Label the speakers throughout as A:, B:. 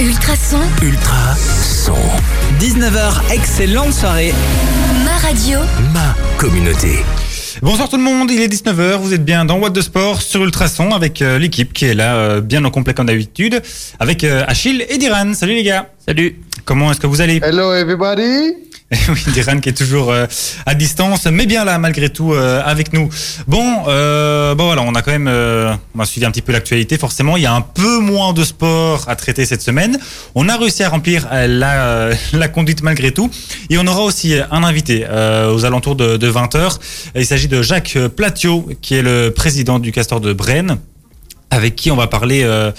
A: Ultrason,
B: Ultra son.
C: 19h, excellente soirée.
A: ma radio,
B: Ma communauté.
D: Bonsoir tout le monde, il est 19h, vous êtes bien dans What de Sport sur Ultrason avec euh, l'équipe qui est là euh, bien en complet comme d'habitude avec euh, Achille et Diran. Salut les gars.
C: Salut.
D: Comment est-ce que vous allez?
E: Hello everybody.
D: Oui, Diran qui est toujours euh, à distance, mais bien là malgré tout euh, avec nous. Bon, euh, bon voilà, on a quand même, euh, on a suivi un petit peu l'actualité. Forcément, il y a un peu moins de sport à traiter cette semaine. On a réussi à remplir euh, la, la conduite malgré tout, et on aura aussi un invité euh, aux alentours de, de 20 h Il s'agit de Jacques Platiot, qui est le président du Castor de Brenne avec qui on va parler euh,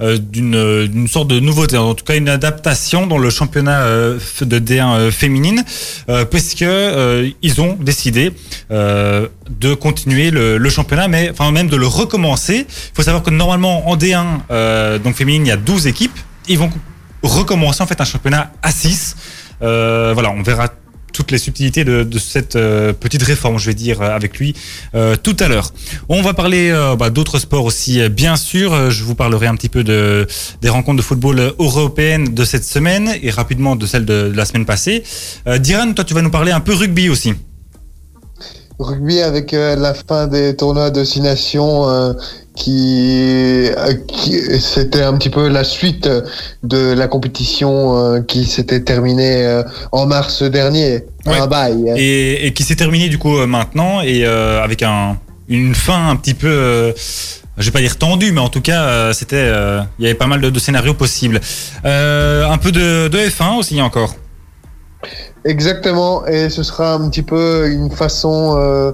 D: euh, d'une euh, d'une sorte de nouveauté, en tout cas une adaptation dans le championnat euh, de D1 euh, féminine, euh, puisque ils ont décidé de continuer le, le championnat, mais enfin même de le recommencer. Il faut savoir que normalement en D1, euh, donc féminine, il y a 12 équipes. Ils vont recommencer en fait un championnat à 6. Euh, voilà, on verra toutes les subtilités de, cette euh, petite réforme, je vais dire, euh, avec lui euh, tout à l'heure. On va parler bah, d'autres sports aussi, bien sûr. Je vous parlerai un petit peu de, des rencontres de football européennes de cette semaine et rapidement de celles de, de la semaine passée. Diran, toi, tu vas nous parler un peu rugby aussi.
E: Rugby avec la fin des tournois de six nations qui, euh, qui c'était un petit peu la suite de la compétition euh, qui s'était terminée euh, en mars dernier.
D: Ouais.
E: Un bail.
D: Et, et qui s'est terminé du coup maintenant et euh, avec un, une fin un petit peu... euh, je vais pas dire tendu, mais en tout cas, euh, c'était, il y avait pas mal de, de scénarios possibles. Un peu de, de F1 aussi encore.
E: Exactement. Et ce sera un petit peu une façon.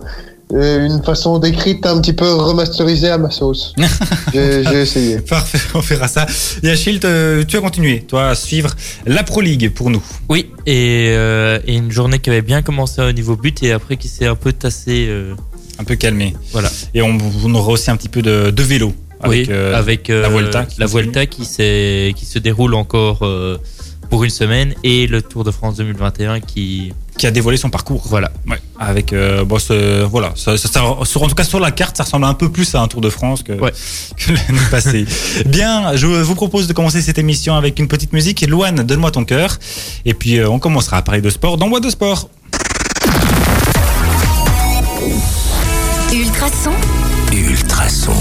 E: Euh, euh, une façon décrite un petit peu remasterisée à ma sauce. J'ai essayé.
D: Parfait, on fera ça. Et Achille, te- tu as continué, toi, à suivre la Pro League pour nous.
C: Oui, et, euh, et une journée qui avait bien commencé au niveau but et après qui s'est un peu tassée. euh,
D: Un peu calmé.
C: Voilà.
D: Et on, on aura aussi un petit peu de, de vélo. Avec,
C: oui,
D: euh,
C: avec euh,
D: la Vuelta qui
C: la. Vuelta qui, se déroule encore euh, pour une semaine et le Tour de France 2021 qui.
D: Qui a dévoilé son parcours.
C: Voilà.
D: Ouais. Avec, euh, bon, ce- voilà, ça, ça- ça- sur- en tout cas sur la carte, ça ressemble un peu plus à un Tour de France que,
C: Ouais.
D: que l'année passée. Bien, je vous propose de commencer cette émission avec une petite musique. Louane, donne-moi ton cœur. Et puis, euh, on commencera à parler de sport dans Bois de Sport.
A: Ultrason,
B: Ultra son.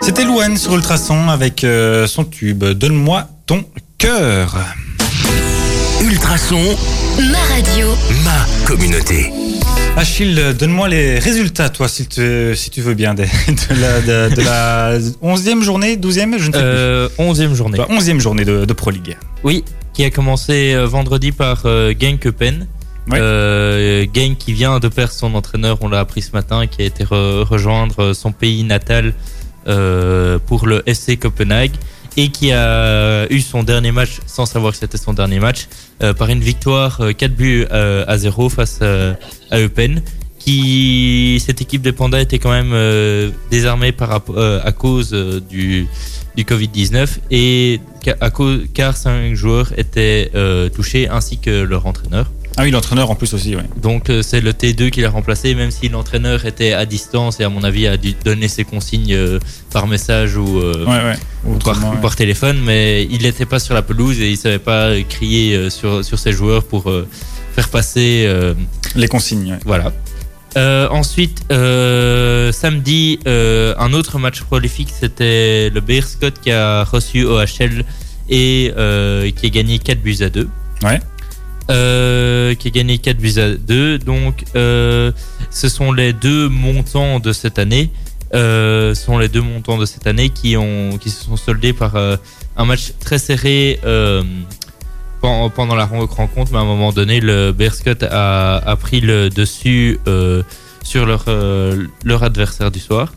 D: C'était Louane sur Ultrason avec euh, son tube Donne-moi ton cœur.
B: Ultra son.
A: ma radio,
B: Ma communauté.
D: Achille, donne-moi les résultats, toi, si tu, si tu veux bien, de, de la, de, de la 11e journée, 12e, je ne sais
C: Euh, 11e journée.
D: plus. Bah, 11e journée de, de Pro League.
C: Oui, qui a commencé euh, vendredi par euh, Genk Eupen.
D: Ouais.
C: Euh, Genk qui vient de perdre son entraîneur, on l'a appris ce matin, qui a été re- rejoindre son pays natal euh, pour le SC Copenhague et qui a eu son dernier match sans savoir que c'était son dernier match euh, par une victoire euh, 4 buts euh, à 0 face euh, à Eupen. Qui cette équipe des Pandas était quand même euh, désarmée par euh, à cause euh, du du Covid-19 et à cause, car cinq joueurs étaient euh, touchés ainsi que leur entraîneur.
D: Ah oui, l'entraîneur en plus aussi, ouais.
C: Donc euh, c'est le T2 qui l'a remplacé, même si l'entraîneur était à distance et à mon avis a dû donner ses consignes euh, par message ou, euh,
D: Ouais, ouais.
C: ou par, ou téléphone, mais il n'était pas sur la pelouse et il savait pas crier sur, sur ses joueurs pour faire passer
D: Les consignes,
C: voilà. Ensuite, samedi, un autre match prolifique, c'était le Bearscott qui a reçu OHL et qui a gagné 4 buts à 2.
D: Ouais.
C: Euh, qui a gagné 4 buts à 2. Donc, euh, ce sont les deux montants de cette année. Euh, sont les deux montants de cette année qui, ont, qui se sont soldés par un match très serré pen- pendant la ren- rencontre, mais à un moment donné, le Bearscott a, a pris le dessus sur leur, leur adversaire du soir.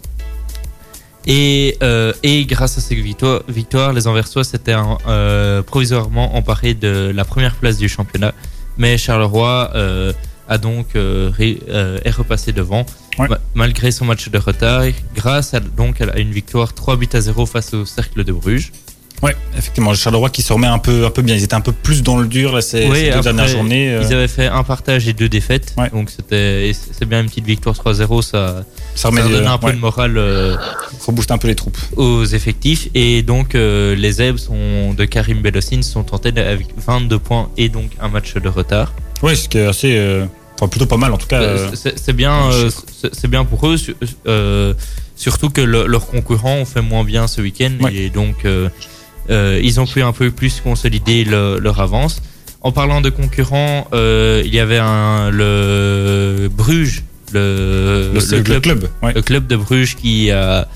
C: Et, euh, et grâce à cette victoire, victoire les Anversois s'étaient euh, provisoirement emparés de la première place du championnat. Mais Charleroi euh, a donc euh, ré- est repassé devant
D: Ouais.
C: ma- malgré son match de retard, grâce à, donc à une victoire 3 buts à 0 face au Cercle de Bruges.
D: Ouais, effectivement, le Charleroi qui se remet un peu, un peu bien. Ils étaient un peu plus dans le dur là, ces,
C: Oui,
D: ces deux
C: après,
D: dernières journées.
C: Ils avaient fait un partage et deux défaites.
D: Ouais.
C: Donc c'était c'est bien une petite victoire 3-0. Ça,
D: Ça remet
C: ça
D: euh,
C: un peu
D: ouais,
C: de morale euh,
D: rebooste un peu les troupes.
C: aux effectifs. Et donc, euh, les Zebs sont, de Karim Belossin sont tentés avec 22 points et donc un match de retard.
D: Ouais, ce qui est assez. euh, enfin, plutôt pas mal en tout cas.
C: Euh, c'est bien, c'est bien pour eux, su- surtout que le- leurs concurrents ont fait moins bien ce week-end
D: Ouais.
C: et donc ils ont pu un peu plus consolider le- leur avance. En parlant de concurrents, il y avait un, le Bruges, le,
D: le,
C: club,
D: club. ouais.
C: le club de Bruges qui a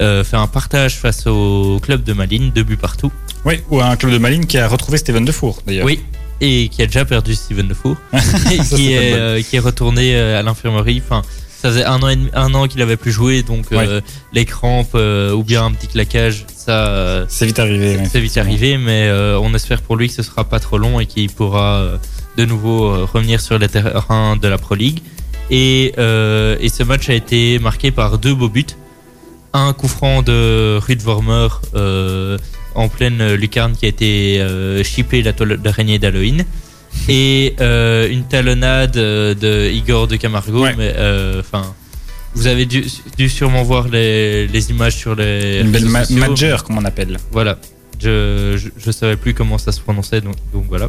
C: euh, fait un partage face au club de Malines, deux buts partout.
D: Ouais, ou un club de Malines qui a retrouvé Steven Defour d'ailleurs.
C: Oui, et qui a déjà perdu Steven Defour, et
D: Ça, c'est
C: qui, est, euh, qui est retourné euh, à l'infirmerie. Enfin, ça faisait un an, et un an qu'il avait plus joué, donc euh, les crampes euh, ou bien un petit claquage, ça,
D: C'est vite arrivé. ouais.
C: c'est vite arrivé. Mais euh, on espère pour lui que ce sera pas trop long et qu'il pourra de nouveau revenir sur les terrains de la Pro League. Et, euh, et ce match a été marqué par deux beaux buts. Un coup franc de Ruud Vormer euh, en pleine lucarne qui a été euh, chippé la toile d'araignée d'Halloween. Et euh, une talonnade euh, de Igor de Camargo.
D: Ouais.
C: Mais euh, enfin, vous avez dû, dû sûrement voir les, les images sur les
D: Une belle ma-
C: sociaux.
D: major, comme on appelle.
C: Voilà. Je, je, je savais plus comment ça se prononçait, donc, donc voilà.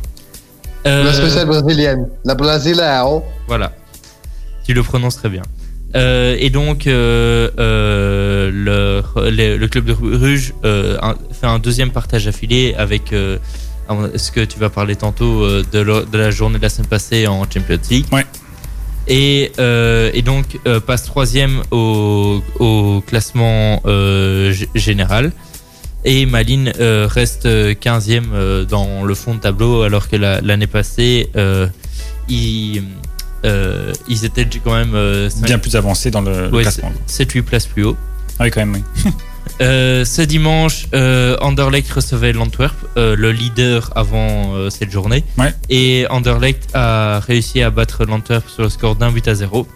C: Euh,
E: La spéciale brésilienne. La Brasileiro.
C: voilà. Tu le prononces très bien. Euh, et donc, euh, euh, le, le, le club de Bruges un- fait un deuxième partage affilé avec ce que tu vas parler tantôt de, la- de la journée de la semaine passée en Champions League.
D: Ouais.
C: Et, et donc passe troisième au, au classement général. Et Malines euh, reste 15e euh, dans le fond de tableau alors que la- l'année passée, ils, euh, ils étaient quand même euh,
D: Bien plus avancé dans le, classement.
C: 7-8 places plus haut.
D: Ah oui, quand même, oui.
C: Euh, ce dimanche, Anderlecht recevait l'Antwerp, le leader avant cette journée.
D: Ouais.
C: Et Anderlecht a réussi à battre l'Antwerp sur le score d'un but à zéro.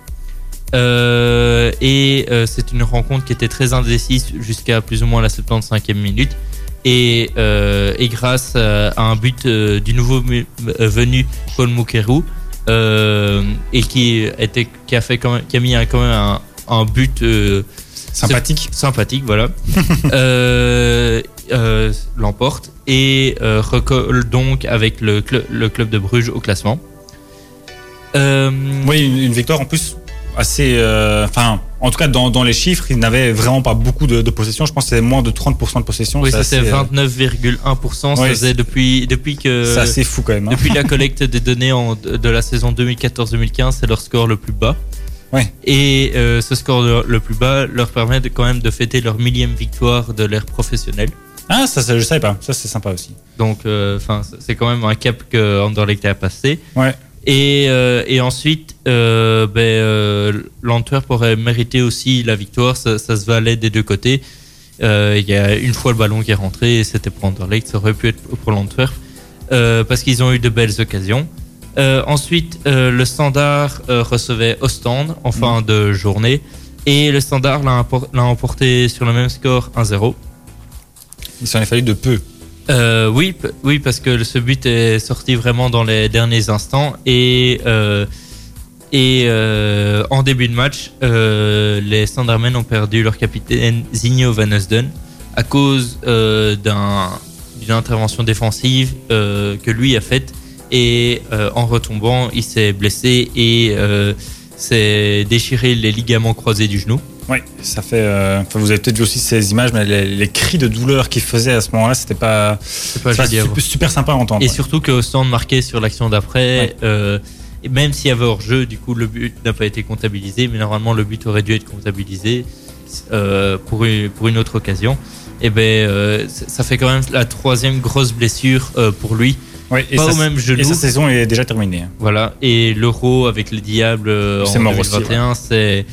C: Et c'est une rencontre qui était très indécise jusqu'à plus ou moins la 75e minute. Et, et grâce à, un but du nouveau venu Paul Mukeru, et qui, était, qui, a fait quand même, qui a mis un- quand même un, un but euh,
D: Sympathique.
C: sympathique, voilà, euh, euh, l'emporte et euh, recolle donc avec le, cl- le club de Bruges au classement. Euh,
D: Oui, une, une victoire en plus assez. euh, Enfin, en tout cas, dans, dans les chiffres, il n'avait vraiment pas beaucoup de, de possession. Je pense que c'était moins de 30% de possession.
C: oui,
D: C'est
C: c'était
D: assez, euh,
C: 29,1%. Ça faisait depuis, depuis que.
D: C'est assez fou quand même. hein.
C: Depuis la collecte des données en- de la saison 2014-2015, c'est leur score le plus bas.
D: Ouais.
C: Et euh, ce score le, le plus bas leur permet de, quand même de fêter leur millième victoire de l'ère professionnelle.
D: Ah, ça, ça, je savais pas. Ça, c'est sympa aussi.
C: Donc, euh, c'est quand même un cap que Anderlecht a passé.
D: Ouais.
C: Et, euh, et ensuite, euh, ben, euh, l'Antwerp aurait mérité aussi la victoire. Ça, ça se valait des deux côtés. Euh, Il y a une fois le ballon qui est rentré et c'était pour Anderlecht. Ça aurait pu être pour l'Antwerp euh, parce qu'ils ont eu de belles occasions. Ensuite, le Standard recevait Ostende en fin de journée et le Standard l'a emporté sur le même score 1-0.
D: Il s'en est fallu de peu.
C: Euh, oui, oui, parce que ce but est sorti vraiment dans les derniers instants et euh, euh, en début de match, les Sandermen ont perdu leur capitaine Zinho Van Usden à cause d'un d'une intervention défensive que lui a faite et en retombant, il s'est blessé et s'est déchiré les ligaments croisés du genou.
D: Oui, ça fait. euh, enfin, vous avez peut-être vu aussi ces images, mais les, les cris de douleur qu'il faisait à ce moment-là, c'était pas,
C: pas
D: pas
C: à voir.
D: super, super sympa à entendre.
C: Et
D: ouais.
C: surtout que Ostende marquait sur l'action d'après.
D: Ouais.
C: euh, et même s'il y avait hors-jeu, du coup, le but n'a pas été comptabilisé, mais normalement, le but aurait dû être comptabilisé euh, pour, une, pour une autre occasion. Et ben, euh, ça fait quand même la troisième grosse blessure pour lui.
D: Ouais, et
C: pas
D: sa-
C: au même
D: Et sa saison est déjà terminée.
C: Voilà. Et l'euro avec les Diables en
D: mort aussi,
C: 2021, c'est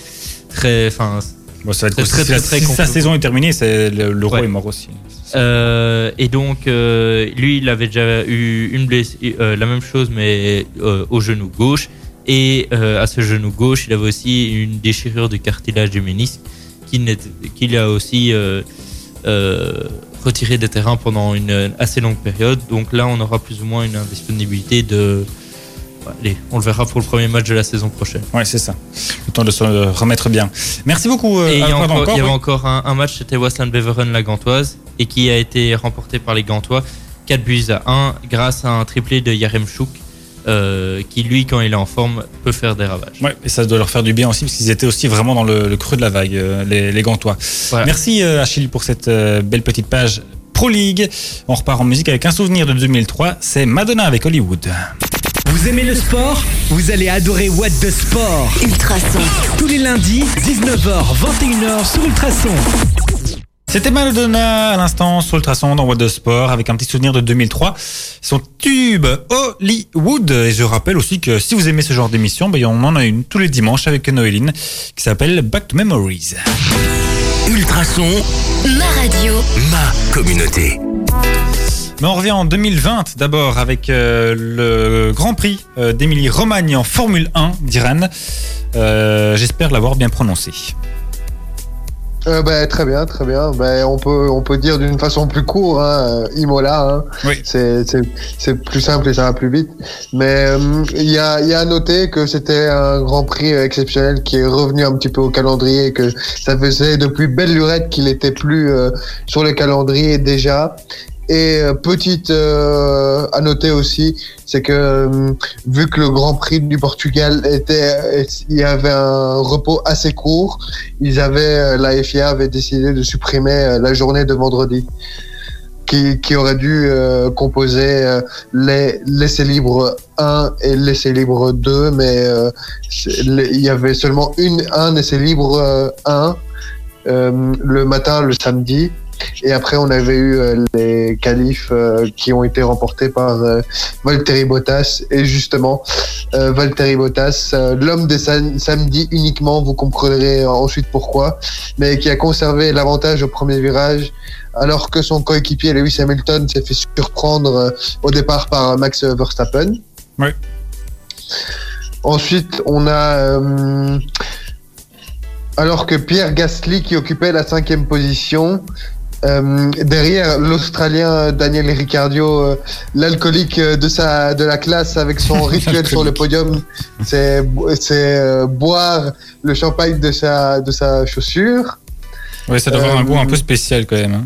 C: très. Enfin,
D: Bon, ça va être
C: très,
D: si la-
C: très, très
D: si sa saison est terminée, c'est le- l'euro
C: Ouais.
D: est mort aussi.
C: Euh, et donc, euh, lui, il avait déjà eu une blessure, euh, la même chose, mais euh, au genou gauche. Et euh, à ce genou gauche, il avait aussi une déchirure du cartilage du ménisque qu'il a aussi euh, euh, retiré des terrains pendant une assez longue période. Donc là, on aura plus ou moins une indisponibilité de allez, on le verra pour le premier match de la saison prochaine.
D: Ouais, c'est ça. Le temps de se remettre bien. Merci beaucoup. euh,
C: Et il y, encore, avait encore un, un match, c'était Westland Beveren la Gantoise, et qui a été remporté par les Gantois 4 buts à 1 grâce à un triplé de Yaremchuk, euh, qui lui, quand il est en forme, peut faire des ravages.
D: Ouais, et ça doit leur faire du bien aussi, parce qu'ils étaient aussi vraiment dans le, le creux de la vague, euh, les, les Gantois.
C: Voilà.
D: Merci euh, Achille pour cette belle petite page Pro League. On repart en musique avec un souvenir de 2003, c'est Madonna avec Hollywood.
F: Vous aimez le sport? Vous allez adorer What the Sport.
A: Ultrason.
F: Tous les lundis, 19h, 21h sur Ultrason.
D: C'était Madonna à l'instant sur Ultrason dans What the Sport avec un petit souvenir de 2003. Son tube Hollywood. Et je rappelle aussi que si vous aimez ce genre d'émission, ben, on en a une tous les dimanches avec Noéline qui s'appelle Back to Memories.
B: Ultrason,
A: Ma radio.
B: ma communauté.
D: Mais on revient en 2020 d'abord avec euh, le Grand Prix euh, d'Émilie Romagne en Formule 1 d'Iran. Euh, J'espère l'avoir bien prononcé.
E: Euh, bah, très bien, très bien. Bah, on peut, on peut dire d'une façon plus courte, hein, Imola. Hein.
D: Oui.
E: C'est, plus simple et ça va plus vite. Mais euh, il y, a, y a à noter que c'était un Grand Prix exceptionnel qui est revenu un petit peu au calendrier et que ça faisait depuis belle lurette qu'il était plus euh, sur le calendrier déjà. Et euh, petite euh, à noter aussi, c'est que euh, vu que le Grand Prix du Portugal était, il y avait un repos assez court, ils avaient, la FIA avait décidé de supprimer la journée de vendredi, qui, aurait dû composer les l'essai libre 1 et l'essai libre 2, mais il y avait seulement une, un essai libre euh, 1 euh, le matin, le samedi. Et après, on avait eu euh, les qualifs euh, qui ont été remportés par euh, Valtteri Bottas. Et justement, Valtteri Bottas, l'homme des sam- samedis uniquement, vous comprendrez ensuite pourquoi, mais qui a conservé l'avantage au premier virage, alors que son coéquipier Lewis Hamilton s'est fait surprendre au départ par Max Verstappen.
D: Ouais.
E: Ensuite, on a... euh, alors que Pierre Gasly, qui occupait la cinquième position, euh, derrière l'Australien Daniel Ricciardo, euh, l'alcoolique euh, de sa de la classe avec son rituel sur le podium, c'est c'est euh, boire le champagne de sa de sa chaussure.
D: Ouais, ça doit avoir un
E: Euh,
D: goût un peu spécial quand même. hein.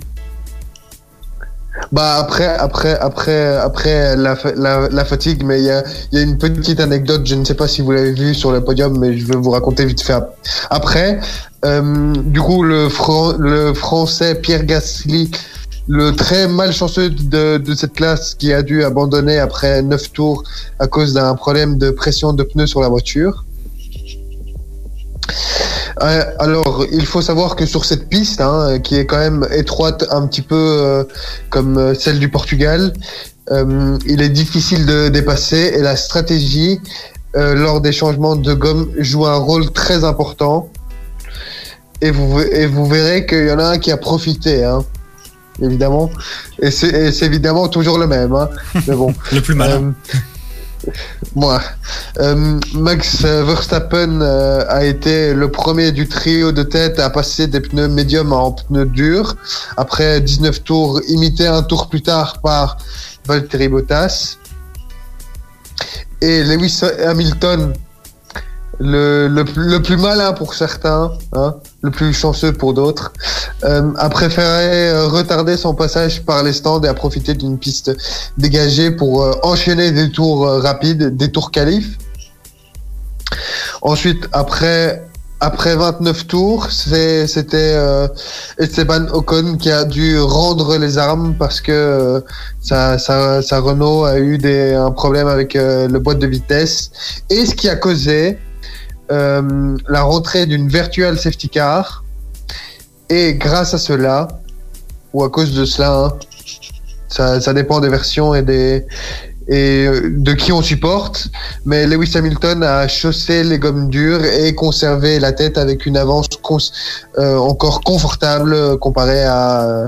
E: Bah après après après après la la, fatigue, mais il y a y a une petite anecdote. Je ne sais pas si vous l'avez vu sur le podium, mais je vais vous raconter vite fait ap- après. Euh, du coup, le Fran- le français Pierre Gasly, le très malchanceux de de cette classe, qui a dû abandonner après neuf tours à cause d'un problème de pression de pneus sur la voiture. Euh, alors, il faut savoir que sur cette piste, hein, qui est quand même étroite, un petit peu euh, comme euh, celle du Portugal, euh, il est difficile de dépasser et la stratégie lors des changements de gomme joue un rôle très important. Et vous, et vous verrez qu'il y en a un qui a profité, hein, évidemment. Et c'est et c'est évidemment toujours le même. Hein. Mais bon.
D: Le plus malin.
E: Moi, Euh, Max Verstappen euh, a été le premier du trio de tête à passer des pneus médiums en pneus durs. Après 19 tours, imité un tour plus tard par Valtteri Bottas. Et Lewis Hamilton, le, le, plus- le plus malin pour certains, hein, le plus chanceux pour d'autres, euh, a préféré euh, retarder son passage par les stands et a profité d'une piste dégagée pour euh, enchaîner des tours rapides, des tours qualifs. Ensuite, après, après 29 tours, c'était euh, Esteban Ocon qui a dû rendre les armes parce que sa, sa, sa Renault a eu des, un problème avec le boîte de vitesse. Et ce qui a causé euh, la rentrée d'une virtual safety car. Et grâce à cela, ou à cause de cela, hein, ça, dépend des versions et euh, de qui on supporte. Mais Lewis Hamilton a chaussé les gommes dures et conservé la tête avec une avance euh, encore confortable comparée à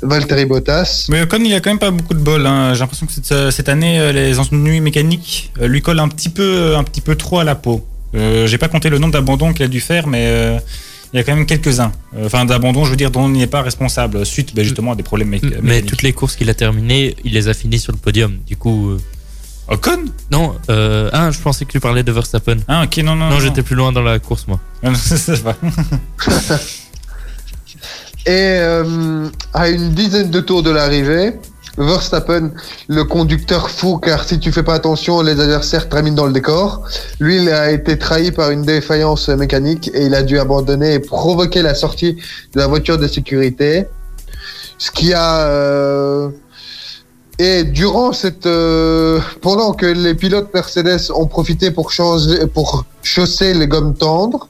E: Valtteri Bottas.
D: Mais comme il a quand même pas beaucoup de bol, hein, j'ai l'impression que cette, cette année, les ennuis mécaniques lui collent un petit peu, un petit peu trop à la peau. Euh, j'ai pas compté le nombre d'abandons qu'il a dû faire, mais euh, il y a quand même quelques-uns. Euh, Enfin, d'abandons, je veux dire, dont il n'est pas responsable, suite ben, justement à des problèmes mé-
C: Mais toutes les courses qu'il a terminées, il les a finies sur le podium. Du coup, euh,
D: Ocon
C: Non, euh, ah, je pensais que tu parlais de Verstappen.
D: Ah, ok, non, non.
C: Non, j'étais plus loin dans la course, moi.
D: Non, ça va.
E: Et euh, à une dizaine de tours de l'arrivée, Verstappen, le conducteur fou, car si tu fais pas attention, les adversaires terminent dans le décor. Lui, il a été trahi par une défaillance mécanique et il a dû abandonner et provoquer la sortie de la voiture de sécurité. Ce qui a... euh, Et durant cette... euh, Pendant que les pilotes Mercedes ont profité pour, changer, pour chausser les gommes tendres,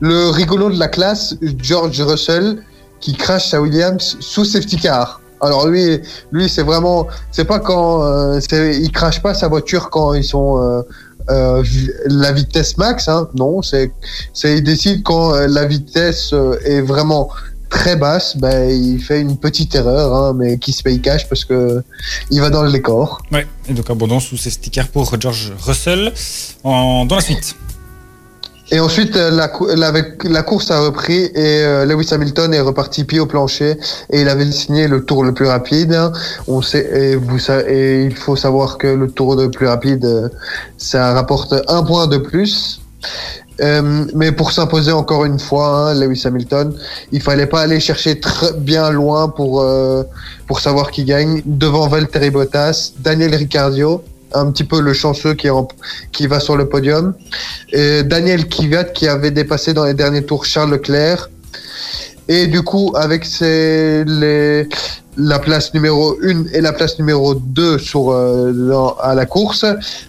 E: le rigolo de la classe, George Russell, qui crache sa Williams sous safety car. Alors lui, lui c'est vraiment, c'est pas quand, euh, il crache pas sa voiture quand ils sont euh, euh, la vitesse max, hein. non, c'est, il décide quand euh, la vitesse est vraiment très basse, ben il fait une petite erreur, hein, mais qui se paye cash parce que il va dans le décor.
D: Ouais, et donc abondance sous ces stickers pour George Russell. Dans la suite.
E: Et ensuite, euh, la, la, la course a repris et euh, Lewis Hamilton est reparti pied au plancher et il avait signé le tour le plus rapide. On sait et vous et il faut savoir que le tour le plus rapide, euh, ça rapporte un point de plus. Euh, mais pour s'imposer encore une fois, hein, Lewis Hamilton, il fallait pas aller chercher très bien loin pour euh, pour savoir qui gagne. Devant Valtteri Bottas, Daniel Ricciardo, un petit peu le chanceux qui est en- qui va sur le podium. Et Daniel Kvyat qui avait dépassé dans les derniers tours Charles Leclerc. Et du coup, avec ses, les, la place numéro 1 et la place numéro 2 sur, euh, dans- à la course,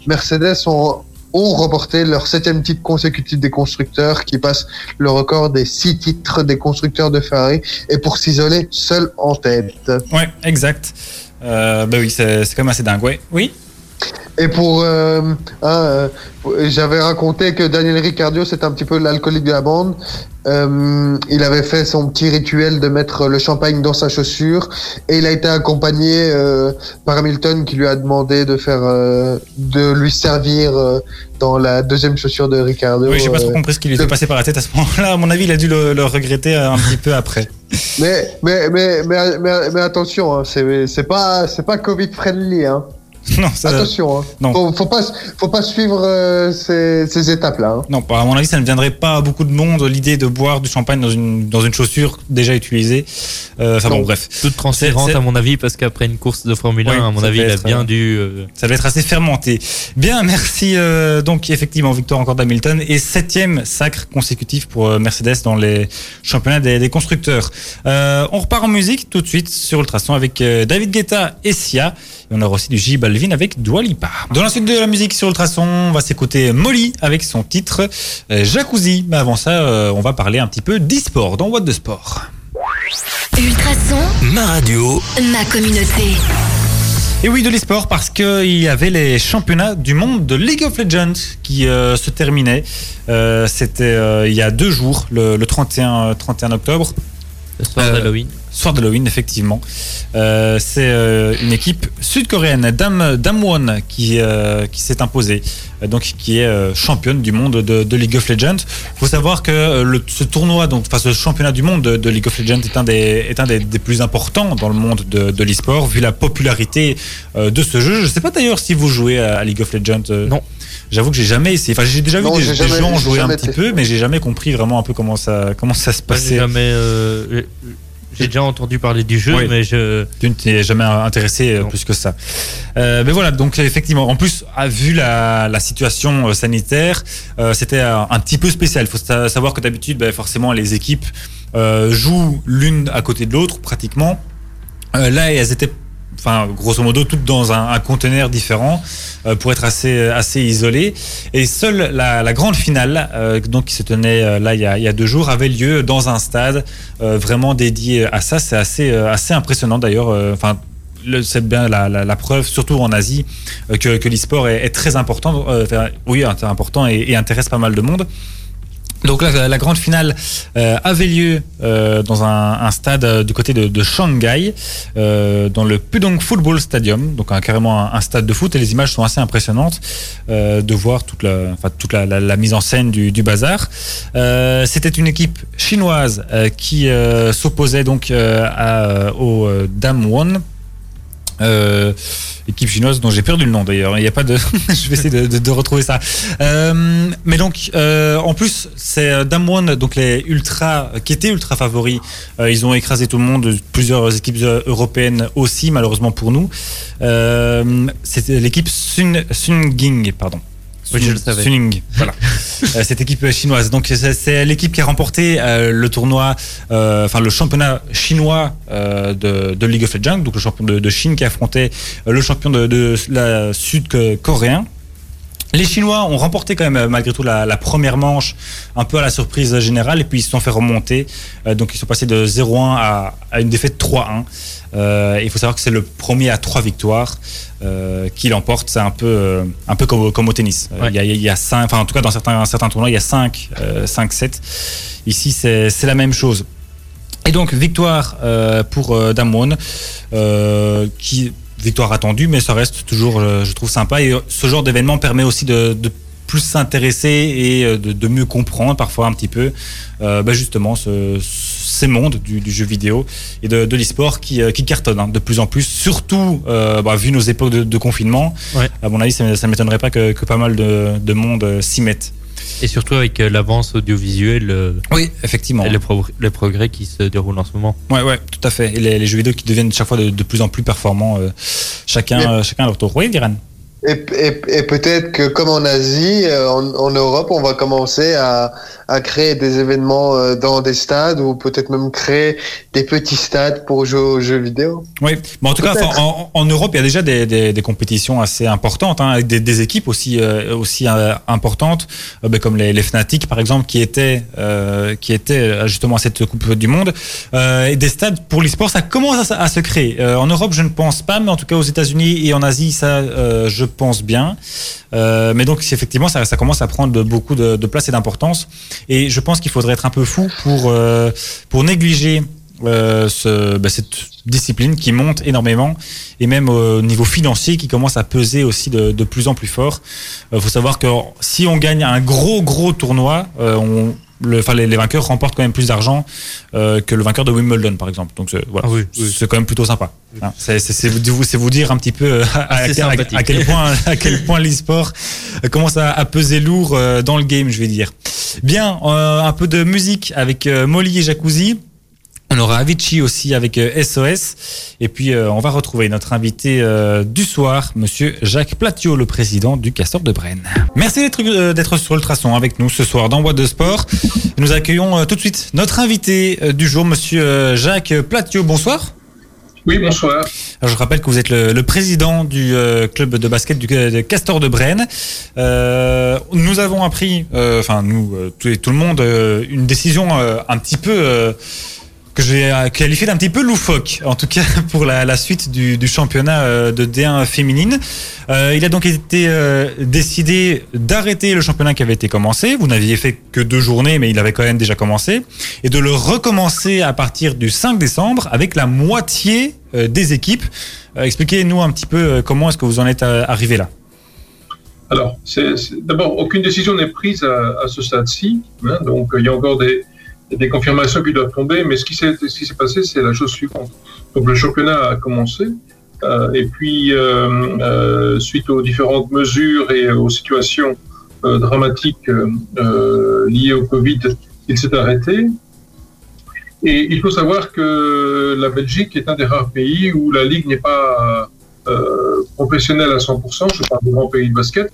E: Mercedes ont, ont remporté leur septième titre consécutif des constructeurs qui passe le record des six titres des constructeurs de Ferrari et pour s'isoler seul en tête.
D: Ouais, exact. Euh, bah oui, c'est c'est quand même assez dingue. Ouais. Oui.
E: Et pour, euh, hein, euh, j'avais raconté que Daniel Ricciardo c'est un petit peu l'alcoolique de la bande. Euh, il avait fait son petit rituel de mettre le champagne dans sa chaussure et il a été accompagné par Hamilton qui lui a demandé de faire, de lui servir dans la deuxième chaussure de Ricciardo.
D: Oui, j'ai pas trop compris ce qui lui était passé par la tête à ce moment-là. À mon avis, il a dû le, le regretter un petit peu après.
E: mais, mais, mais, mais, mais, mais attention, hein, c'est, c'est pas, c'est pas Covid friendly, hein.
D: non, ça,
E: Attention, hein.
D: non.
E: Faut, faut pas, faut pas suivre euh, ces, ces étapes-là. hein.
D: non, à mon avis, ça ne viendrait pas à beaucoup de monde l'idée de boire du champagne dans une dans une chaussure déjà utilisée. Euh, Enfin bon, bref,
C: Toute
D: c'est-
C: à mon avis, parce qu'après une course de Formule 1,
D: Oui,
C: à mon avis, il a bien
D: euh,
C: dû. euh,
D: ça va être assez fermenté. Bien, merci. euh, donc effectivement, victoire encore d'Hamilton et septième sacre consécutif pour euh, Mercedes dans les championnats des, des constructeurs. Euh, on repart en musique tout de suite sur Ultrason avec euh, David Guetta et Sia. Et on aura aussi du J Balvin avec Dua Lipa. Dans la suite de la musique sur Ultrason, on va s'écouter Molly avec son titre euh, Jacuzzi. Mais avant ça, euh, on va parler un petit peu d'e-sport dans What de Sport.
A: Ultrason,
B: Ma radio,
A: ma communauté.
D: Et oui, de l'e-sport parce qu'il y avait les championnats du monde de League of Legends qui euh, se terminaient. Euh, C'était euh, il y a deux jours, le, le 31, 31 octobre,
C: le soir
D: Euh,
C: d'Halloween.
D: soir d'Halloween, effectivement. Euh, C'est euh, une équipe sud-coréenne, Dam, Damwon, qui, euh, qui s'est imposée, euh, donc qui est euh, championne du monde de, de League of Legends. Il faut savoir que euh, le, ce tournoi, donc, enfin ce championnat du monde de, de League of Legends est un des, est un des, des plus importants dans le monde de, de l'e-sport, vu la popularité euh, de ce jeu. Je ne sais pas d'ailleurs si vous jouez à, à League of Legends. euh,
C: Non.
D: J'avoue que j'ai jamais essayé. Enfin, j'ai déjà vu
E: Non,
D: des,
E: j'ai
D: des
E: jamais-
D: gens jouer un
E: jamais
D: petit peu, mais j'ai jamais compris vraiment un peu comment ça, comment ça se passait.
C: jamais. euh, j'ai- déjà entendu parler du jeu,
D: Oui.
C: mais je.
D: Tu ne t'es jamais intéressé euh,
C: Non.
D: plus que ça. Euh, mais voilà, donc effectivement, en plus, a vu la, la situation sanitaire, euh, c'était un, petit peu spécial. Il faut sa- savoir que d'habitude, ben, forcément, les équipes euh, jouent l'une à côté de l'autre, pratiquement. Euh, là, elles étaient, enfin, grosso modo, toutes dans un, conteneur différent euh, pour être assez, assez isolées. Et seule la, grande finale, euh, donc qui se tenait euh, là il y, a, deux jours, avait lieu dans un stade euh, vraiment dédié à ça. C'est assez, euh, assez impressionnant d'ailleurs. euh, Enfin. c'est bien la, preuve, surtout en Asie, euh, que, que l'e-sport est, très important, euh, oui, important et intéresse pas mal de monde. Donc la, la grande finale euh, avait lieu euh, dans un, un stade euh, du côté de, de Shanghai, euh, dans le Pudong Football Stadium, donc un- carrément un, stade de foot. Et les images sont assez impressionnantes euh, de voir toute la, enfin, toute la, la- mise en scène du, du bazar. C'était une équipe chinoise qui s'opposait donc à, euh, au euh, Damwon. Euh, l'équipe chinoise dont j'ai perdu le nom d'ailleurs. Il n'y a pas de, je vais essayer de, retrouver ça. Euh, mais donc, euh, en plus, c'est euh, Damwon, donc les ultra, qui étaient ultra favoris. Euh, ils ont écrasé tout le monde, plusieurs équipes euh, européennes aussi, malheureusement pour nous. C'était l'équipe Sun, Sunging, pardon.
C: Oui, je le savais.
D: Suning, voilà. Euh, cette équipe chinoise. Donc c'est- l'équipe qui a remporté euh, le tournoi, euh, enfin le championnat chinois de, de League of Legends, donc le champion de, de Chine qui affrontait le champion de, de la sud-coréen. Les Chinois ont remporté quand même euh, malgré tout la, la première manche, un peu à la surprise générale, et puis ils se sont fait remonter. Euh, donc ils sont passés de 0-1 à, à une défaite 3-1. Euh, il faut savoir que c'est le premier à trois victoires euh, qui l'emporte. C'est un peu, un peu comme, au- comme au tennis.
C: Ouais.
D: Il y, a, il y a cinq, enfin en tout cas dans certains, certains tournois, il y a 5 euh, cinq sets. Ici, c'est c'est la même chose. Et donc victoire pour Damwon, qui victoire attendue, mais ça reste toujours, euh, je trouve sympa. Et euh, ce genre d'événement permet aussi de, de plus s'intéresser et euh, de, de mieux comprendre parfois un petit peu, euh, bah, justement ce, ces mondes du, du jeu vidéo et de, de l'e-sport qui, qui cartonnent hein, de plus en plus, surtout euh, bah, vu nos époques de, de confinement.
C: Ouais.
D: À mon avis, ça ne m'étonnerait pas que, que pas mal de, de monde s'y mette.
C: Et surtout avec euh, l'avance audiovisuelle euh,
D: Oui, effectivement.
C: et les, pro- les progrès qui se déroulent en ce moment.
D: Ouais, ouais, tout à fait. Et les, les jeux vidéo qui deviennent chaque fois de, de plus en plus performants, euh, chacun, euh, chacun à leur tour. Oui, Diran.
E: Et, et, et peut-être que comme en Asie, euh, en, en Europe, on va commencer à, à créer des événements euh, dans des stades ou peut-être même créer des petits stades pour jouer aux jeux vidéo.
D: Oui, mais en tout cas, en, en Europe, il y a déjà des, des, des compétitions assez importantes, hein, avec des, des équipes aussi, euh, aussi euh, importantes, euh, ben, comme les, les Fnatic par exemple, qui étaient, qui étaient justement à cette Coupe du Monde. Et des stades pour l'e-sport, ça commence à, à se créer. En Europe, je ne pense pas, mais en tout cas aux États-Unis et en Asie, ça, je pense bien. Euh, mais donc, effectivement, ça, commence à prendre beaucoup de, place et d'importance. Et je pense qu'il faudrait être un peu fou pour, euh, pour négliger euh, bah, cette discipline qui monte énormément et même au niveau financier qui commence à peser aussi de, plus en plus fort. Il faut savoir que si on gagne un gros gros tournoi, on, le, enfin, les, les vainqueurs remportent quand même plus d'argent euh, que le vainqueur de Wimbledon par exemple. Donc voilà,
C: Ah oui, oui.
D: c'est quand même plutôt sympa. Hein, c'est vous, dire un petit peu euh, à, à- à- à quel point à quel point l'e-sport euh, commence à, à peser lourd euh, dans le game, je vais dire. Bien, euh, un peu de musique avec euh, Molly et Jacuzzi. On aura Avicii aussi avec euh, SOS. Et puis, euh, on va retrouver notre invité euh, du soir, monsieur Jacques Platio, le président du Castor de Brenne. Merci d'être euh, sur Ultrason avec nous ce soir dans Boîte de Sport. Nous accueillons euh, tout de suite notre invité euh, du jour, monsieur euh, Jacques Platio. Bonsoir.
G: Oui, bonsoir.
D: Alors, je rappelle que vous êtes le, le président du euh, club de basket du de Castor de Brenne. Euh, nous avons appris, euh, enfin nous, euh, tout, tout le monde, euh, une décision euh, un petit peu euh, que j'ai euh, qualifiée d'un petit peu loufoque, en tout cas pour la, suite du, championnat euh, de D1 féminine. Euh, il a donc été décidé d'arrêter le championnat qui avait été commencé. Vous n'aviez fait que deux journées, mais il avait quand même déjà commencé, et de le recommencer à partir du 5 décembre avec la moitié des équipes. Expliquez-nous un petit peu comment est-ce que vous en êtes arrivé là.
G: Alors, d'abord, aucune décision n'est prise à, à ce stade-ci. hein, donc, il y a encore des, des confirmations qui doivent tomber. Mais ce qui s'est passé, c'est la chose suivante. Donc, le championnat a commencé. euh, et puis, euh, euh, suite aux différentes mesures et aux situations euh, dramatiques liées au Covid, il s'est arrêté. Et il faut savoir que la Belgique est un des rares pays où la Ligue n'est pas euh, professionnelle à 100%, je parle des grands pays de basket,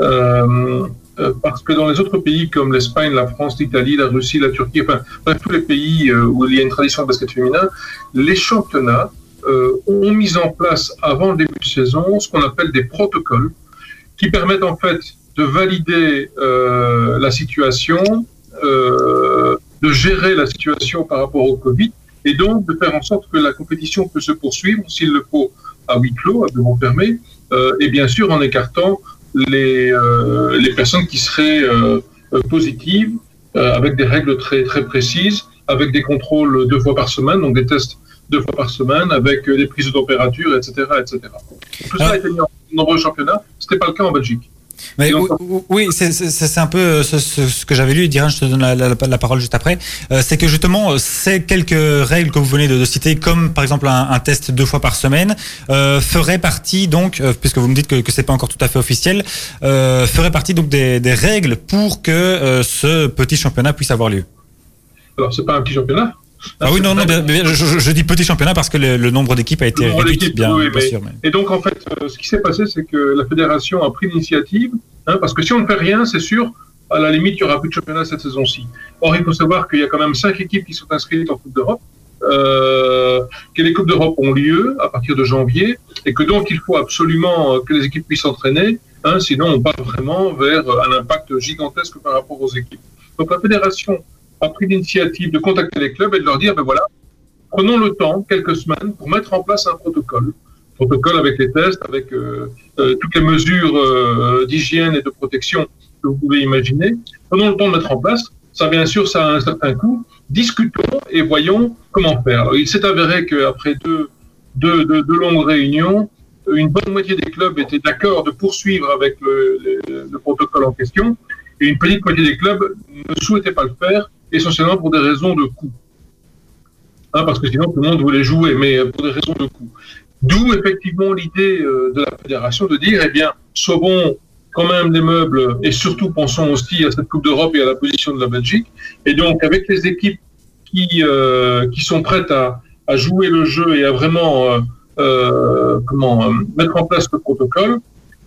G: euh, euh, parce que dans les autres pays comme l'Espagne, la France, l'Italie, la Russie, la Turquie, enfin tous les pays euh, où il y a une tradition de basket féminin, les championnats euh, ont mis en place avant le début de saison ce qu'on appelle des protocoles qui permettent en fait de valider la situation, de gérer la situation par rapport au Covid et donc de faire en sorte que la compétition peut se poursuivre s'il le faut à huis clos, à bureau fermé, et bien sûr en écartant les, euh, les personnes qui seraient euh, positives, euh, avec des règles très, très précises, avec des contrôles deux fois par semaine, donc des tests deux fois par semaine, avec des prises de température, etc. etc. Tout ça
D: Ah.
G: a été mis en de nombreux championnats, ce n'était pas le cas en Belgique.
D: Mais, oui, c'est- un peu euh, ce, ce- ce que j'avais lu. Diran, je te donne la, la- la parole juste après. Euh, c'est que justement, euh, ces quelques règles que vous venez de, de citer, comme par exemple un, un test deux fois par semaine, euh, feraient partie donc, euh, puisque vous me dites que, que c'est pas encore tout à fait officiel, euh, ferait partie donc des, des règles pour que euh, ce petit championnat puisse avoir lieu.
G: Alors, c'est pas un petit championnat.
D: Ah oui, non, non, bien- bien, je, dis petit championnat parce que le, le nombre d'équipes a été
G: Le
D: réduit, bien,
G: oui,
D: bien
G: mais-
D: sûr. mais-
G: Et donc, en fait, euh, ce qui s'est passé, c'est que la fédération a pris l'initiative, hein, parce que si on ne fait rien, c'est sûr, à la limite, il n'y aura plus de championnat cette saison-ci. Or, il faut savoir qu'il y a quand même cinq équipes qui sont inscrites en Coupe d'Europe, euh, que les Coupes d'Europe ont lieu à partir de janvier, et que donc il faut absolument euh, que les équipes puissent s'entraîner, hein, sinon on part vraiment vers un impact gigantesque par rapport aux équipes. Donc la fédération a pris l'initiative de contacter les clubs et de leur dire, ben voilà, prenons le temps, quelques semaines, pour mettre en place un protocole. Protocole avec les tests, avec euh, euh, toutes les mesures euh, d'hygiène et de protection que vous pouvez imaginer. Prenons le temps de mettre en place. Ça, bien sûr, ça a un certain coût. Discutons et voyons comment faire. Il s'est avéré qu'après deux, deux, deux, deux longues réunions, une bonne moitié des clubs étaient d'accord de poursuivre avec le, le, le protocole en question, et une petite moitié des clubs ne souhaitaient pas le faire, essentiellement pour des raisons de coût. Hein, parce que sinon tout le monde voulait jouer, mais pour des raisons de coût. D'où effectivement l'idée euh, de la fédération de dire, eh bien, sauvons quand même les meubles et surtout pensons aussi à cette Coupe d'Europe et à la position de la Belgique. Et donc avec les équipes qui, euh, qui sont prêtes à, à jouer le jeu et à vraiment euh, euh, comment euh, mettre en place le protocole,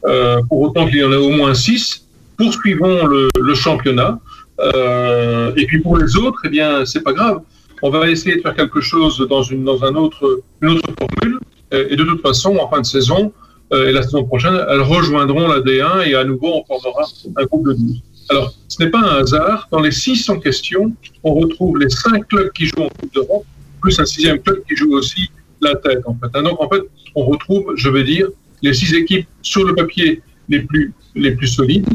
G: euh, pour autant qu'il y en ait au moins six, poursuivons le championnat. Euh, et puis pour les autres, eh bien, c'est pas grave. On va essayer de faire quelque chose dans une dans un autre une autre formule. Et de toute façon, en fin de saison euh, et la saison prochaine, elles rejoindront la D1 et à nouveau on formera un groupe de 12. Alors, ce n'est pas un hasard. Dans les six en question, on retrouve les cinq clubs qui jouent en Coupe d'Europe, plus un sixième club qui joue aussi la tête, en fait. hein. Donc, en fait, on retrouve, je veux dire, les six équipes sur le papier les plus, les plus solides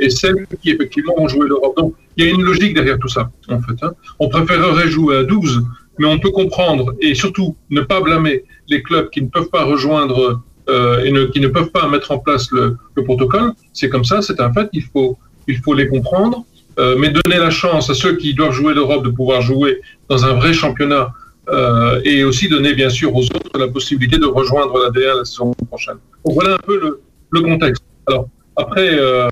G: et celles qui, effectivement, ont joué l'Europe. Donc, il y a une logique derrière tout ça, en fait. hein. On préférerait jouer à 12, mais on peut comprendre et surtout ne pas blâmer les clubs qui ne peuvent pas rejoindre euh, et qui ne peuvent pas mettre en place le, le protocole. C'est comme ça, c'est un fait. Il faut, il faut les comprendre, euh, mais donner la chance à ceux qui doivent jouer l'Europe de pouvoir jouer dans un vrai championnat euh, et aussi donner bien sûr aux autres la possibilité de rejoindre la D1 la saison prochaine. Donc voilà un peu le, contexte. Alors après, euh,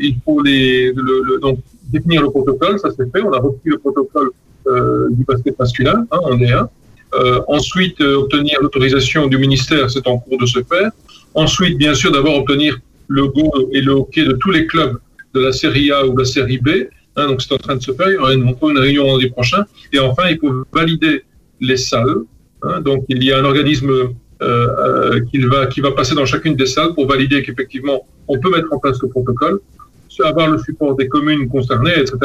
G: il faut définir le protocole, ça c'est fait. On a repris le protocole euh, du basket masculin hein, en D1. Euh, ensuite, euh, obtenir l'autorisation du ministère, c'est en cours de se faire. Ensuite, bien sûr, d'abord obtenir le go et le hockey de tous les clubs de la série A ou de la série B. Hein, donc c'est en train de se faire. Il y aura une, réunion lundi prochain. Et enfin, il faut valider les salles. hein. donc il y a un organisme qui va passer dans chacune des salles pour valider qu'effectivement on peut mettre en place le protocole, avoir le support des communes concernées, etc..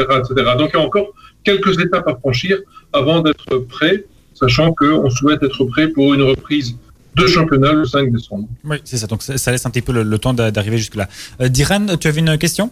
G: Donc il y a encore quelques étapes à franchir avant d'être prêt, sachant qu'on souhaite être prêt pour une reprise de championnat le 5 décembre.
D: Oui, c'est ça. Donc ça laisse un petit peu le, temps d'a- d'arriver jusque-là. Euh, Diran, tu avais une question?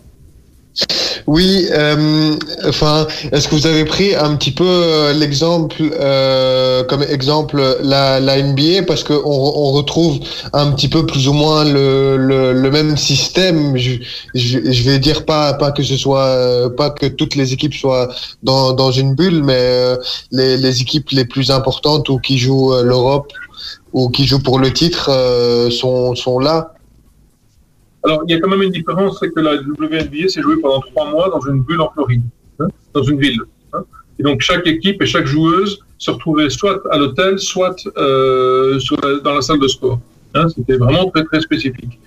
E: Oui, euh, enfin, est-ce que vous avez pris un petit peu euh, l'exemple, euh, comme exemple, la, la NBA, parce qu'on on retrouve un petit peu plus ou moins le, le, le même système. Je, je, je vais dire pas pas que ce soit euh, pas que toutes les équipes soient dans, dans une bulle, mais euh, les, les équipes les plus importantes ou qui jouent l'Europe ou qui jouent pour le titre sont sont là.
G: Alors, il y a quand même une différence, c'est que la WNBA s'est jouée pendant trois mois dans une bulle en Floride, hein, dans une ville. hein. Et donc, chaque équipe et chaque joueuse se retrouvait soit à l'hôtel, soit euh, la- dans la salle de sport. hein. C'était vraiment très, très spécifique.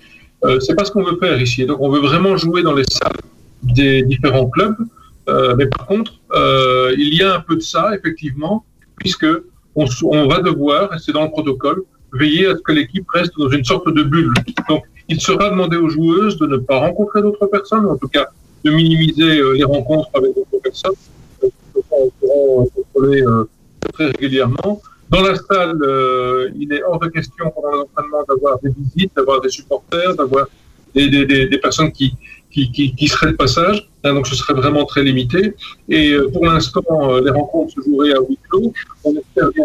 G: Euh, c'est pas ce qu'on veut faire ici. Donc, on veut vraiment jouer dans les salles des différents clubs. Euh, mais par contre, euh, il y a un peu de ça, effectivement, puisque on, on va devoir, et c'est dans le protocole, veiller à ce que l'équipe reste dans une sorte de bulle. Donc, il sera demandé aux joueuses de ne pas rencontrer d'autres personnes, en tout cas de minimiser euh, les rencontres avec d'autres personnes. Euh, On pourra contrôler euh, très régulièrement. Dans la salle, euh, il est hors de question pendant l'entraînement d'avoir des visites, d'avoir des supporters, d'avoir des, des, des, personnes qui, qui, qui, qui seraient de passage. Hein, donc ce serait vraiment très limité. Et euh, pour l'instant, euh, les rencontres se joueraient à huis clos. On espère bien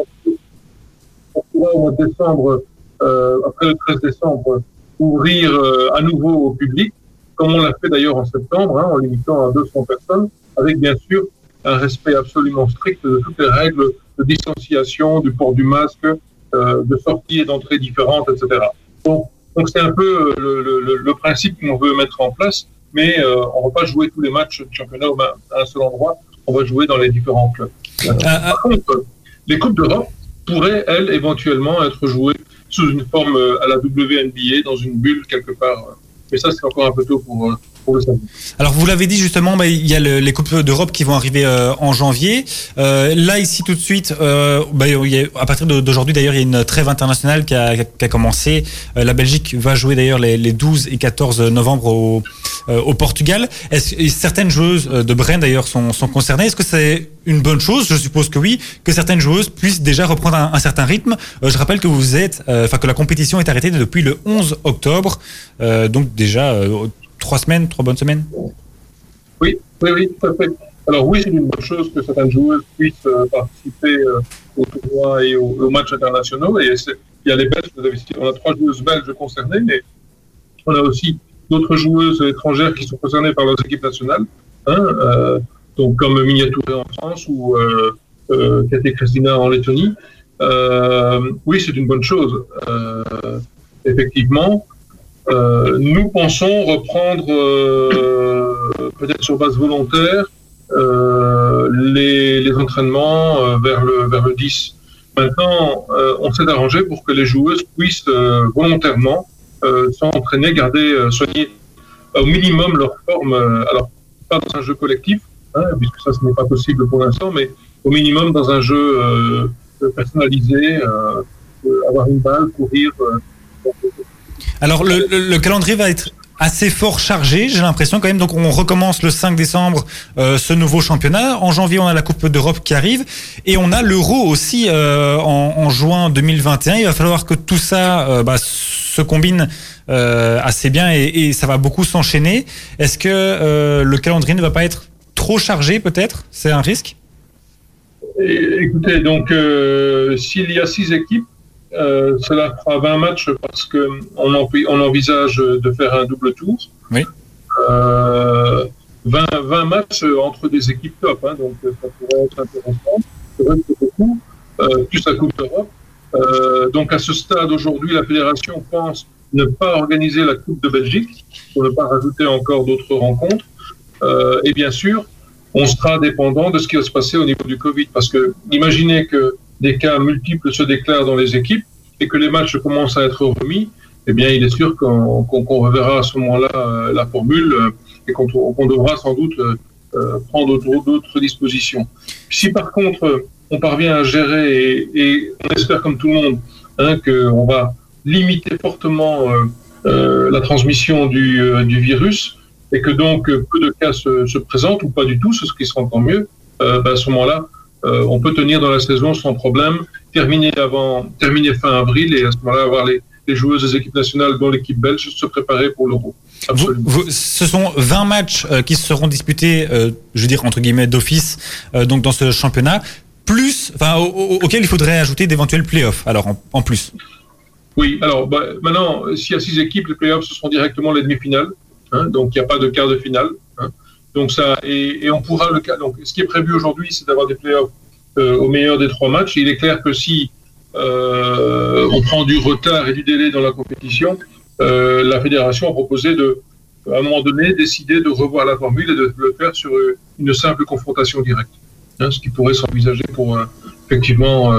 G: qu'on pourra au mois de décembre, euh, après le 13 décembre, ouvrir euh, à nouveau au public. comme on l'a fait d'ailleurs en septembre, hein, en limitant à 200 personnes, avec bien sûr un respect absolument strict de toutes les règles de distanciation, du port du masque, euh, de sortie et d'entrée différentes, etc. Bon, donc c'est un peu le, le, le principe qu'on veut mettre en place, mais euh, on ne va pas jouer tous les matchs du championnat à un seul endroit, on va jouer dans les différents clubs. Euh, par contre, les Coupes d'Europe pourraient, elles, éventuellement être jouées sous une forme à la WNBA, dans une bulle quelque part. Mais ça, c'est encore un peu tôt pour,
D: alors vous l'avez dit justement, bah, il y a les coupes d'Europe qui vont arriver euh, en janvier. Euh, là ici tout de suite, euh, bah, à partir d'aujourd'hui d'ailleurs, il y a une trêve internationale qui a, commencé. la Belgique va jouer d'ailleurs les, 12 et 14 novembre au, au Portugal. Est-ce, certaines joueuses de Brenne d'ailleurs sont, concernées. Est-ce que c'est une bonne chose? Je suppose que oui, que certaines joueuses puissent déjà reprendre un, certain rythme. je rappelle que vous êtes, enfin que la compétition est arrêtée depuis le 11 octobre, donc déjà trois semaines, trois bonnes semaines
G: Oui, oui, oui, tout à fait. Alors oui, c'est une bonne chose que certaines joueuses puissent euh, participer euh, au tournoi et aux, matchs internationaux. Il y a les Belges, on a trois joueuses belges concernées, mais on a aussi d'autres joueuses étrangères qui sont concernées par leurs équipes nationales, hein, euh, donc comme Miniaturé en France ou euh, Katé Christina en Lettonie. oui, c'est une bonne chose. effectivement, euh, nous pensons reprendre, euh, peut-être sur base volontaire, euh, les, entraînements vers, le, vers le 10. Maintenant, on s'est arrangé pour que les joueuses puissent volontairement s'entraîner, garder, soigner au minimum leur forme. alors, pas dans un jeu collectif, hein, puisque ça, ce n'est pas possible pour l'instant, mais au minimum dans un jeu personnalisé, avoir une balle, courir.
D: Alors le, calendrier va être assez fort chargé, j'ai l'impression quand même. Donc on recommence le 5 décembre euh, ce nouveau championnat. En janvier, on a la Coupe d'Europe qui arrive et on a l'Euro aussi euh, en, juin 2021. Il va falloir que tout ça euh, bah, se combine assez bien et, et, ça va beaucoup s'enchaîner. Est-ce que le calendrier ne va pas être trop chargé peut-être? C'est un risque?
G: Écoutez, donc s'il y a six équipes, euh, cela fera 20 matchs parce qu'on on envisage de faire un double tour.
D: Oui.
G: 20, euh, 20, matchs entre des équipes top, hein, donc ça pourrait être intéressant. C'est beaucoup, euh, plus la Coupe d'Europe. donc à ce stade aujourd'hui, la fédération pense ne pas organiser la Coupe de Belgique pour ne pas rajouter encore d'autres rencontres. et bien sûr, on sera dépendant de ce qui va se passer au niveau du Covid, parce que imaginez que des cas multiples se déclarent dans les équipes et que les matchs commencent à être remis, eh bien, il est sûr qu'on reverra à ce moment-là euh, la formule euh, et qu'on devra sans doute euh, prendre d'autres dispositions. Si par contre on parvient à gérer et, on espère comme tout le monde hein, qu'on va limiter fortement la transmission du, virus et que donc peu de cas se, présentent ou pas du tout, ce qui sera encore mieux, ben, à ce moment-là, euh, on peut tenir dans la saison sans problème, terminer avant, terminer fin avril et à ce moment-là avoir les, joueuses des équipes nationales, dont l'équipe belge, se préparer pour l'Euro.
D: ce sont 20 matchs euh, qui seront disputés, euh, je veux dire entre guillemets d'office, donc dans ce championnat, plus, enfin, auquel il faudrait ajouter d'éventuels playoffs. Alors en, plus.
G: Oui, alors bah, maintenant, s'il y a six équipes, les playoffs ce seront directement les demi-finales, hein, donc il n'y a pas de quart de finale. Donc ça, et, on pourra le cas. Donc, ce qui est prévu aujourd'hui, c'est d'avoir des playoffs euh, au meilleur des trois matchs. il est clair que si euh, on prend du retard et du délai dans la compétition, euh, la fédération a proposé de, à un moment donné, décider de revoir la formule et de le faire sur une simple confrontation directe. Hein, ce qui pourrait s'envisager pour effectivement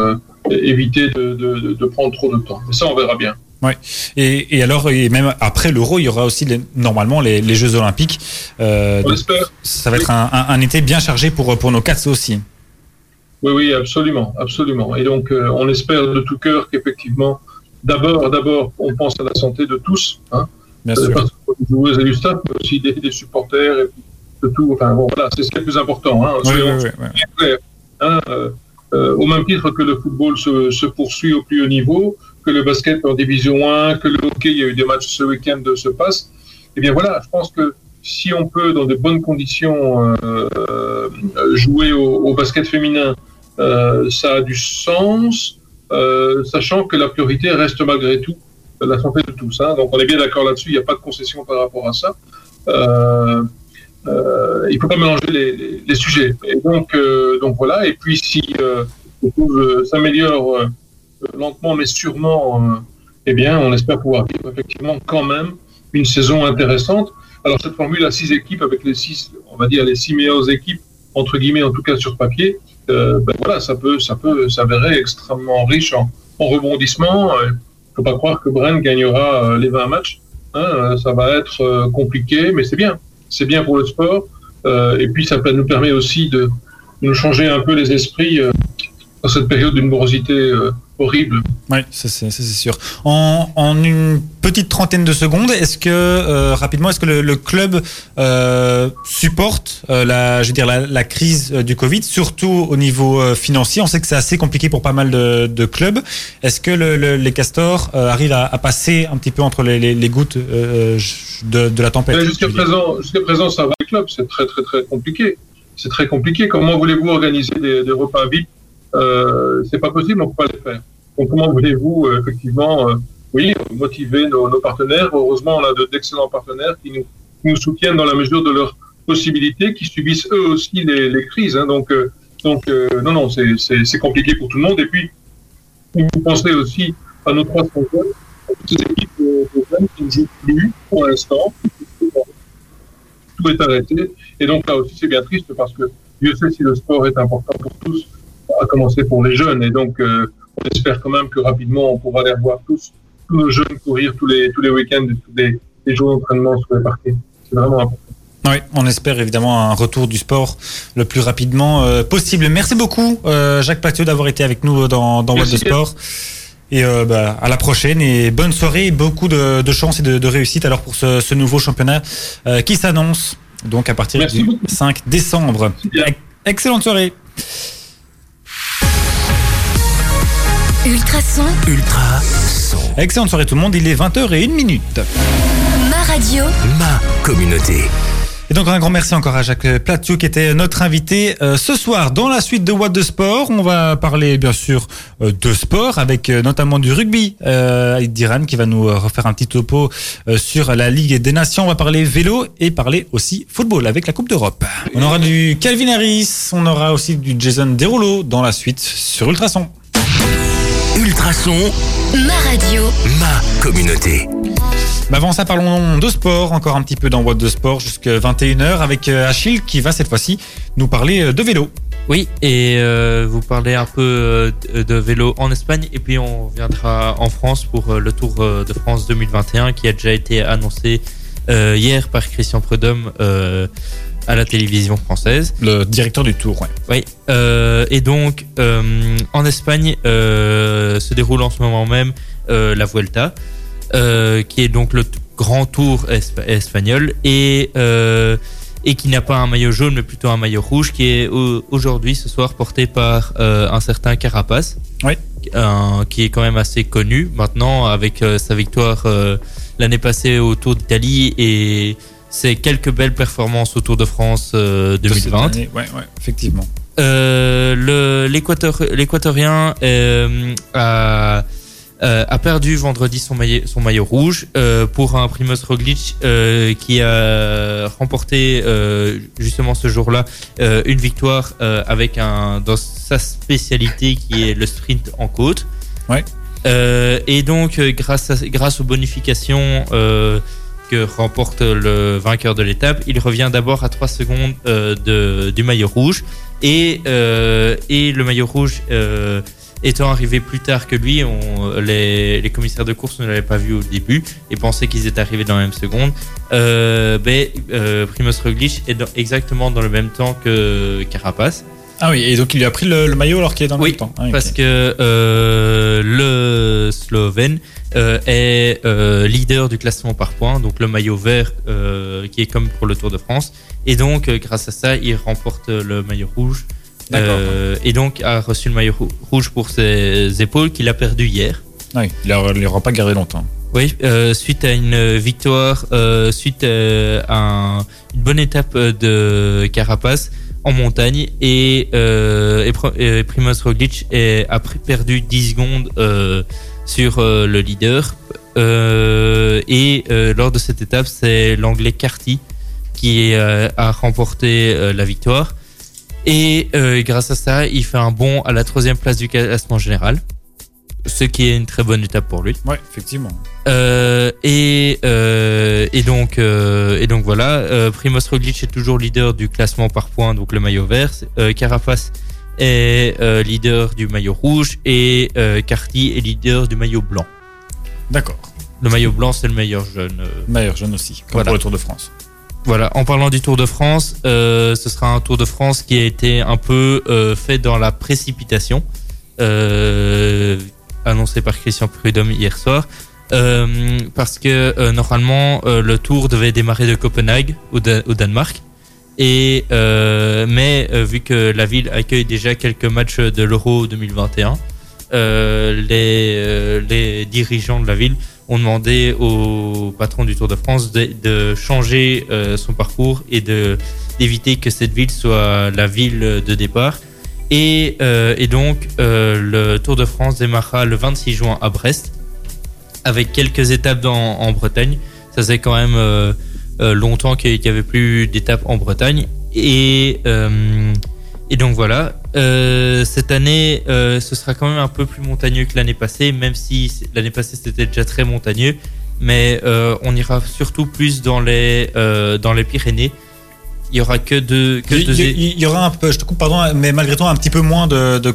G: éviter de, de, prendre trop de temps. Mais ça, on verra bien.
D: Ouais. Et, et, alors, et même après l'Euro, il y aura aussi normalement les, les, Jeux Olympiques.
G: Euh, on espère.
D: Ça va être un, un, été bien chargé pour, pour nos Cats aussi.
G: Oui, oui, absolument, absolument. Et donc, euh, on espère de tout cœur qu'effectivement, d'abord, d'abord, on pense à la santé de tous, hein,
D: bien sûr.
G: des joueuses et du staff, mais aussi des, des, supporters et de tout. Enfin, bon, voilà, c'est ce qui est le plus important. Hein,
D: oui, oui,
G: clair, hein, euh, euh, au même titre que le football se, se poursuit au plus haut niveau, que le basket en division 1, que le hockey, il y a eu des matchs ce week-end se passent. Eh bien voilà, je pense que si on peut, dans de bonnes conditions, euh, jouer au, basket féminin, euh, ça a du sens, euh, sachant que la priorité reste malgré tout la santé de tous. Hein. Donc on est bien d'accord là-dessus, il n'y a pas de concession par rapport à ça. Euh, euh, il faut pas mélanger les, les, les sujets. Et donc, euh, donc voilà. Et puis si les choses s'améliorent lentement mais sûrement, euh, eh bien, on espère pouvoir vivre effectivement quand même une saison intéressante. Alors cette formule à six équipes avec les six, on va dire les six meilleures équipes entre guillemets en tout cas sur papier, euh, ben voilà, ça peut, ça peut s'avérer extrêmement riche en, en rebondissements. Il faut pas croire que Brent gagnera euh, les 20 matchs. Hein, euh, ça va être euh, compliqué, mais c'est bien. C'est bien pour le sport. Euh, et puis ça nous permet aussi de, nous changer un peu les esprits euh, dans cette période d'une morosité euh, horrible.
D: Oui, ça c'est sûr. En, en une petite trentaine de secondes, est-ce que euh, rapidement, est-ce que le, le club euh, supporte euh, la, je veux dire la, la crise du Covid, surtout au niveau financier? On sait que c'est assez compliqué pour pas mal de, de clubs. Est-ce que le, le- les castors arrivent à, à passer un petit peu entre les, les, les gouttes de, de la tempête?
G: Jusqu'à présent, présent, ça va. C'est très, très, très compliqué. C'est très compliqué. Comment voulez-vous organiser des, des repas VIP euh, C'est pas possible, on peut pas les faire. Donc, comment voulez-vous euh, effectivement, euh, oui, motiver nos, nos partenaires? Heureusement, on a de- d'excellents partenaires qui nous, qui nous soutiennent dans la mesure de leurs possibilités, qui subissent eux aussi les, les crises. hein. Donc, euh, donc, euh, non, non, c'est compliqué pour tout le monde. Et puis, vous pensez aussi à nos trois jeunes, à toutes ces équipes de, de jeunes qui ne jouent plus pour l'instant tout est arrêté. Et donc là aussi, c'est bien triste parce que Dieu sait si le sport est important pour tous, à commencer pour les jeunes. Et donc, euh, on espère quand même que rapidement, on pourra les revoir tous, tous nos jeunes courir tous les, tous les week-ends, tous les, les jours d'entraînement sur les parquets. C'est vraiment important.
D: Oui, on espère évidemment un retour du sport le plus rapidement euh, possible. Merci beaucoup, euh, Jacques Pathieu, d'avoir été avec nous dans, dans
G: Merci.
D: the Sport. Et euh, bah, à la prochaine et bonne soirée et beaucoup de, de chance et de, de réussite alors pour ce, ce nouveau championnat euh, qui s'annonce donc à partir
G: Merci
D: du
G: beaucoup.
D: 5 décembre. Excellente soirée.
A: Ultrason,
B: Ultra son.
D: Excellente soirée tout le monde, il est 20h01 minute.
A: ma radio,
B: Ma communauté.
D: Et donc un grand merci encore à Jacques Platiot qui était notre invité euh, ce soir dans la suite de What de Sport. On va parler bien sûr euh, de sport avec euh, notamment du rugby euh, Diran qui va nous euh, refaire un petit topo euh, sur la Ligue des Nations. On va parler vélo et parler aussi football avec la Coupe d'Europe. On aura du Calvin Harris, on aura aussi du Jason Derulo dans la suite sur Ultrason.
B: Ultrason,
A: ma radio,
B: ma communauté.
D: Mais avant ça, parlons de sport, encore un petit peu dans What de Sport jusqu'à 21h avec euh, Achille qui va cette fois-ci nous parler euh, de vélo.
C: Oui, et euh, vous parlez un peu de- vélo en Espagne, et puis on viendra en France pour le Tour de France 2021 qui a déjà été annoncé euh, hier par Christian Prudhomme euh, à la télévision française.
D: Le directeur du tour, ouais.
C: Oui, euh, et donc euh, en Espagne euh, se déroule en ce moment même la Vuelta, qui est donc le grand tour espa- espagnol et et qui n'a pas un maillot jaune mais plutôt un maillot rouge, qui est au- aujourd'hui ce soir porté par un certain Carapace,
D: Oui.
C: qui est quand même assez connu maintenant avec euh, sa victoire euh, l'année passée au Tour d'Italie et ses quelques belles performances au Tour de France euh,
D: De cette
C: 2020.
D: année. Ouais, ouais, effectivement.
C: Euh, l'équatorien euh, a, euh, a perdu vendredi son maillot, son maillot rouge euh, pour un Primoz Roglic euh, qui a remporté euh, justement ce jour-là euh, une victoire euh, avec un dans sa spécialité qui est le sprint en côte.
D: Ouais.
C: Euh, et donc euh, grâce à, grâce aux bonifications euh, remporte le vainqueur de l'étape, il revient d'abord à 3 secondes euh, du maillot rouge et, euh, et le maillot rouge euh, étant arrivé plus tard que lui, les, les commissaires de course ne l'avaient pas vu au début et pensaient qu'ils étaient arrivés dans la même seconde. Euh, ben, euh, Roglic est exactement dans le même temps que Carapace.
D: Ah oui, et donc il lui a pris le, le maillot alors qu'il est dans le
C: Oui,
D: temps. Ah.
C: Parce que euh, le Slovène euh, est euh, leader du classement par points, donc le maillot vert qui est comme pour le Tour de France. Et donc, grâce à ça, il remporte le maillot rouge.
D: D'accord.
C: Et donc a reçu le maillot rou- rouge pour ses épaules qu'il a perdu hier.
D: Ah oui, il ne l'aura pas gardé longtemps.
C: Oui, euh, suite à une victoire, euh, suite à un- une bonne étape de Carapace en montagne et, euh, et, Primoz Roglic a perdu 10 secondes euh, sur euh, le leader. Euh, et lors de cette étape, c'est l'anglais Carty qui a remporté la victoire. Et grâce à ça, il fait un bond à la troisième place du classement général, ce qui est une très bonne étape pour lui.
D: Ouais, effectivement.
C: Euh, et, euh, et donc euh, et donc voilà, Primoz Roglic est toujours leader du classement par points, donc le maillot vert. Carapace est leader du maillot rouge et Carty est leader du maillot blanc.
D: D'accord.
C: Le maillot blanc, c'est le meilleur jeune.
D: Meilleur jeune aussi, comme
C: Voilà.
D: pour le Tour de France.
C: Voilà, en parlant du Tour de France, ce sera un Tour de France qui a été un peu fait dans la précipitation, euh, annoncé par Christian Prudhomme hier soir, euh, parce que euh, normalement euh, le Tour devait démarrer de Copenhague au, au Danemark, et mais vu que la ville accueille déjà quelques matchs de l'Euro 2021, euh, les, les dirigeants de la ville ont demandé au patron du Tour de France de, de changer son parcours et d'éviter que cette ville soit la ville de départ. Et, euh, et donc, euh, le Tour de France démarrera le 26 juin à Brest, avec quelques étapes dans, en Bretagne. Ça faisait quand même euh, longtemps qu'il n'y avait plus d'étapes en Bretagne. Et, et donc voilà, cette année, ce sera quand même un peu plus montagneux que l'année passée, même si l'année passée c'était déjà très montagneux. Mais on ira surtout plus dans les, dans les Pyrénées. Il y aura que deux, que
D: Il
C: deux
D: y, il y aura un peu, je te coupe, pardon, mais malgré tout un petit peu moins de, de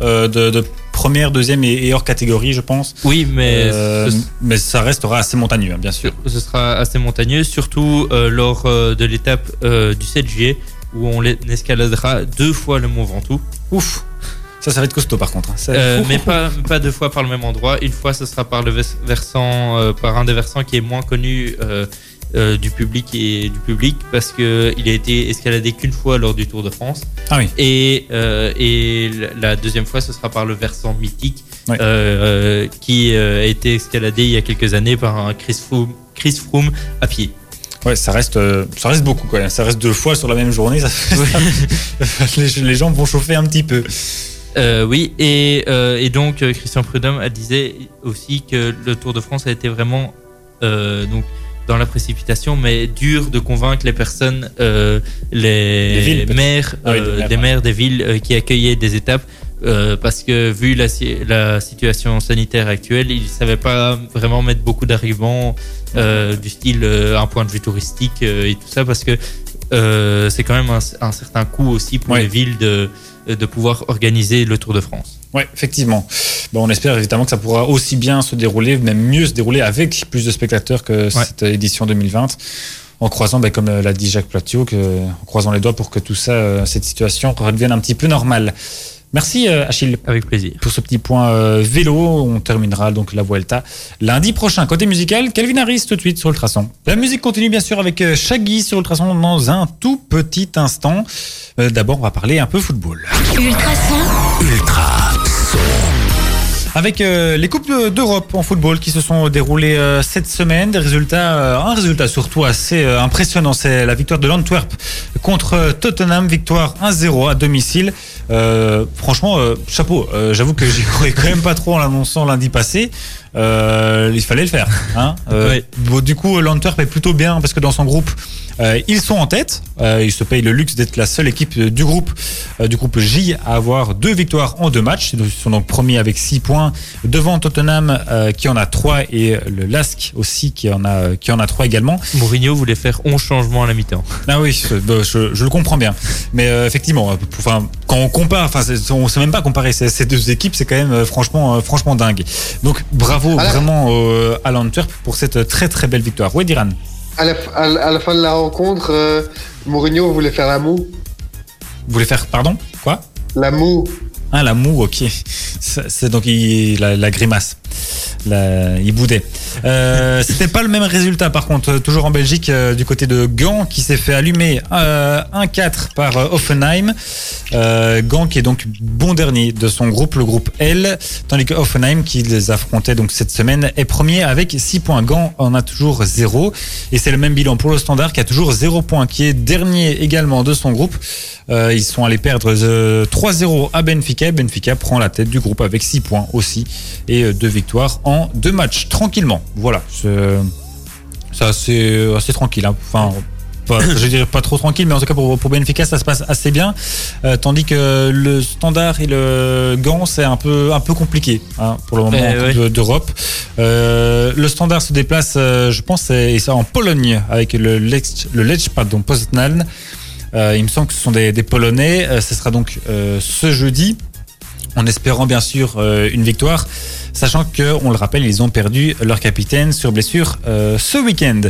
D: euh, de, de première, deuxième et, et hors catégorie, je pense.
C: Oui, mais
D: Euh,
C: ce,
D: mais ça restera assez montagneux, hein, bien sûr.
C: ce sera assez montagneux, surtout euh, lors de l'étape du 7 juillet où on escaladera deux fois le Mont Ventoux.
D: Ouf. Ça, ça va être costaud par contre. hein. Ça-
C: Euh, mais pas, pas deux fois par le même endroit. Une fois, ce sera par le vers- versant, euh, par un des versants qui est moins connu euh, euh, du public et du public parce que il a été escaladé qu'une fois lors du Tour de France.
D: Ah oui.
C: Et, euh, et la deuxième fois, ce sera par le versant mythique euh, qui a été escaladé il y a quelques années par un Chris Froome, Chris Froome à pied.
D: Ouais, ça reste, ça reste beaucoup quand même. Ça reste deux fois sur la même journée. Ça, les, les jambes vont chauffer un petit peu.
C: Euh, oui, et, euh, et donc Christian Prudhomme disait aussi que le Tour de France a été vraiment euh, donc dans la précipitation, mais dur de convaincre les personnes, euh, les,
D: Les villes, peut-être.
C: maires,
D: Ah oui,
C: euh,
D: les maires,
C: des maires des villes euh, qui accueillaient des étapes. euh, parce que vu la, si- la situation sanitaire actuelle, ils ne savaient pas vraiment mettre beaucoup d'arguments euh, du style euh, un point de vue touristique et tout ça, parce que c'est quand même un, un certain coût aussi pour
D: Ouais.
C: les villes de, de pouvoir organiser le Tour de France.
D: Ouais, effectivement. Bon, on espère évidemment que ça pourra aussi bien se dérouler, même mieux se dérouler avec plus de spectateurs que cette édition 2020. En croisant, ben, comme euh, l'a dit Jacques Platio, que, en croisant les doigts pour que tout ça, euh, cette situation redevienne un petit peu normale. Merci euh, Achille
C: Avec plaisir.
D: pour ce petit point euh, vélo. On terminera donc la Vuelta lundi prochain. Côté musical, Calvin Harris tout de suite sur Ultrason. La musique continue bien sûr avec euh, Shaggy sur Ultrason dans un tout petit instant. Euh, D'abord, on va parler un peu football.
A: Ultrason,
B: Ultra son.
D: Avec euh, les coupes de- d'Europe en football qui se sont déroulées euh, cette semaine, des résultats, euh, un résultat surtout assez impressionnant, c'est la victoire de l'Antwerp contre Tottenham, victoire 1-0 à domicile. Franchement, chapeau. J'avoue que j'y croyais quand même pas trop en l'annonçant lundi passé. Euh, il fallait le faire. Hein Euh, bon, du coup, l'Antwerp est plutôt bien parce que dans son groupe, euh, ils sont en tête. Ils se payent le luxe d'être la seule équipe du groupe, du groupe J, à avoir deux victoires en deux matchs. Ils sont donc premiers avec six points devant Tottenham qui en a trois et le Lask aussi qui en a qui en a trois également.
C: Mourinho voulait faire 11 changements à la mi-temps.
D: Ah oui, je, je- je le comprends bien. Mais effectivement, enfin, quand on compare, enfin, on sait même pas comparer ces, ces deux équipes, c'est quand même euh, franchement, euh, franchement dingue. Donc bravo
E: À
D: vraiment euh, à l'Antwerp pour cette très très belle victoire. Oui, Diran.
E: À la, à la- à la fin de la rencontre, euh, Mourinho voulait faire la moue.
D: Voulez faire pardon? Quoi?
E: La moue.
D: Ah la moue, ok. C'est c'est donc il- la, la grimace. Il boudait. Euh, c'était pas le même résultat par contre, euh, toujours en Belgique, euh, du côté de Gand qui s'est fait allumer 1-4 par Offenheim. Gand qui est donc bon dernier de son groupe, le groupe L, tandis que Offenheim qui les affrontait donc cette semaine est premier avec 6 points. Gand en a toujours 0 et c'est le même bilan pour le Standard qui a toujours 0 points, qui est dernier également de son groupe. ils sont allés perdre 3-0 à Benfica. Benfica prend la tête du groupe avec 6 points aussi et 2 en deux matchs, tranquillement. Voilà, c'est assez, tranquille. Hein. Enfin, pas, je dirais pas trop tranquille, mais en tout cas pour, pour Benfica, ça se passe assez bien. Euh, tandis que le Standard et le Gant, c'est un peu, un peu compliqué hein, pour le moment
C: eh
D: d'Europe. Euh, le Standard se déplace, euh, je pense, et ça en Pologne avec le Lech, le Lech pardon, Poznan. il me semble que ce sont des Polonais. ce sera donc ce jeudi en espérant bien sûr euh, une victoire, sachant que, on le rappelle, ils ont perdu leur capitaine sur blessure euh, ce week-end.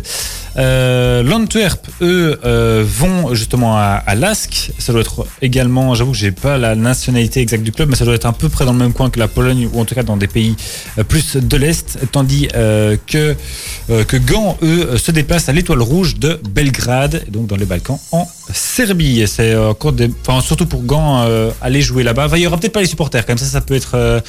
D: Euh, L'Antwerp, eux, euh, vont justement à, à Lask. Ça doit être également, j'avoue que j'ai pas la nationalité exacte du club, mais ça doit être à peu près dans le même coin que la Pologne, ou en tout cas dans des pays plus de l'Est, tandis que, que Gand, eux, se déplacent à l'Étoile Rouge de Belgrade, donc dans les Balkans, en Serbie. C'est surtout pour Gand, aller jouer là-bas. Enfin, il y aura peut-être pas les supporters, comme ça, ça peut être euh,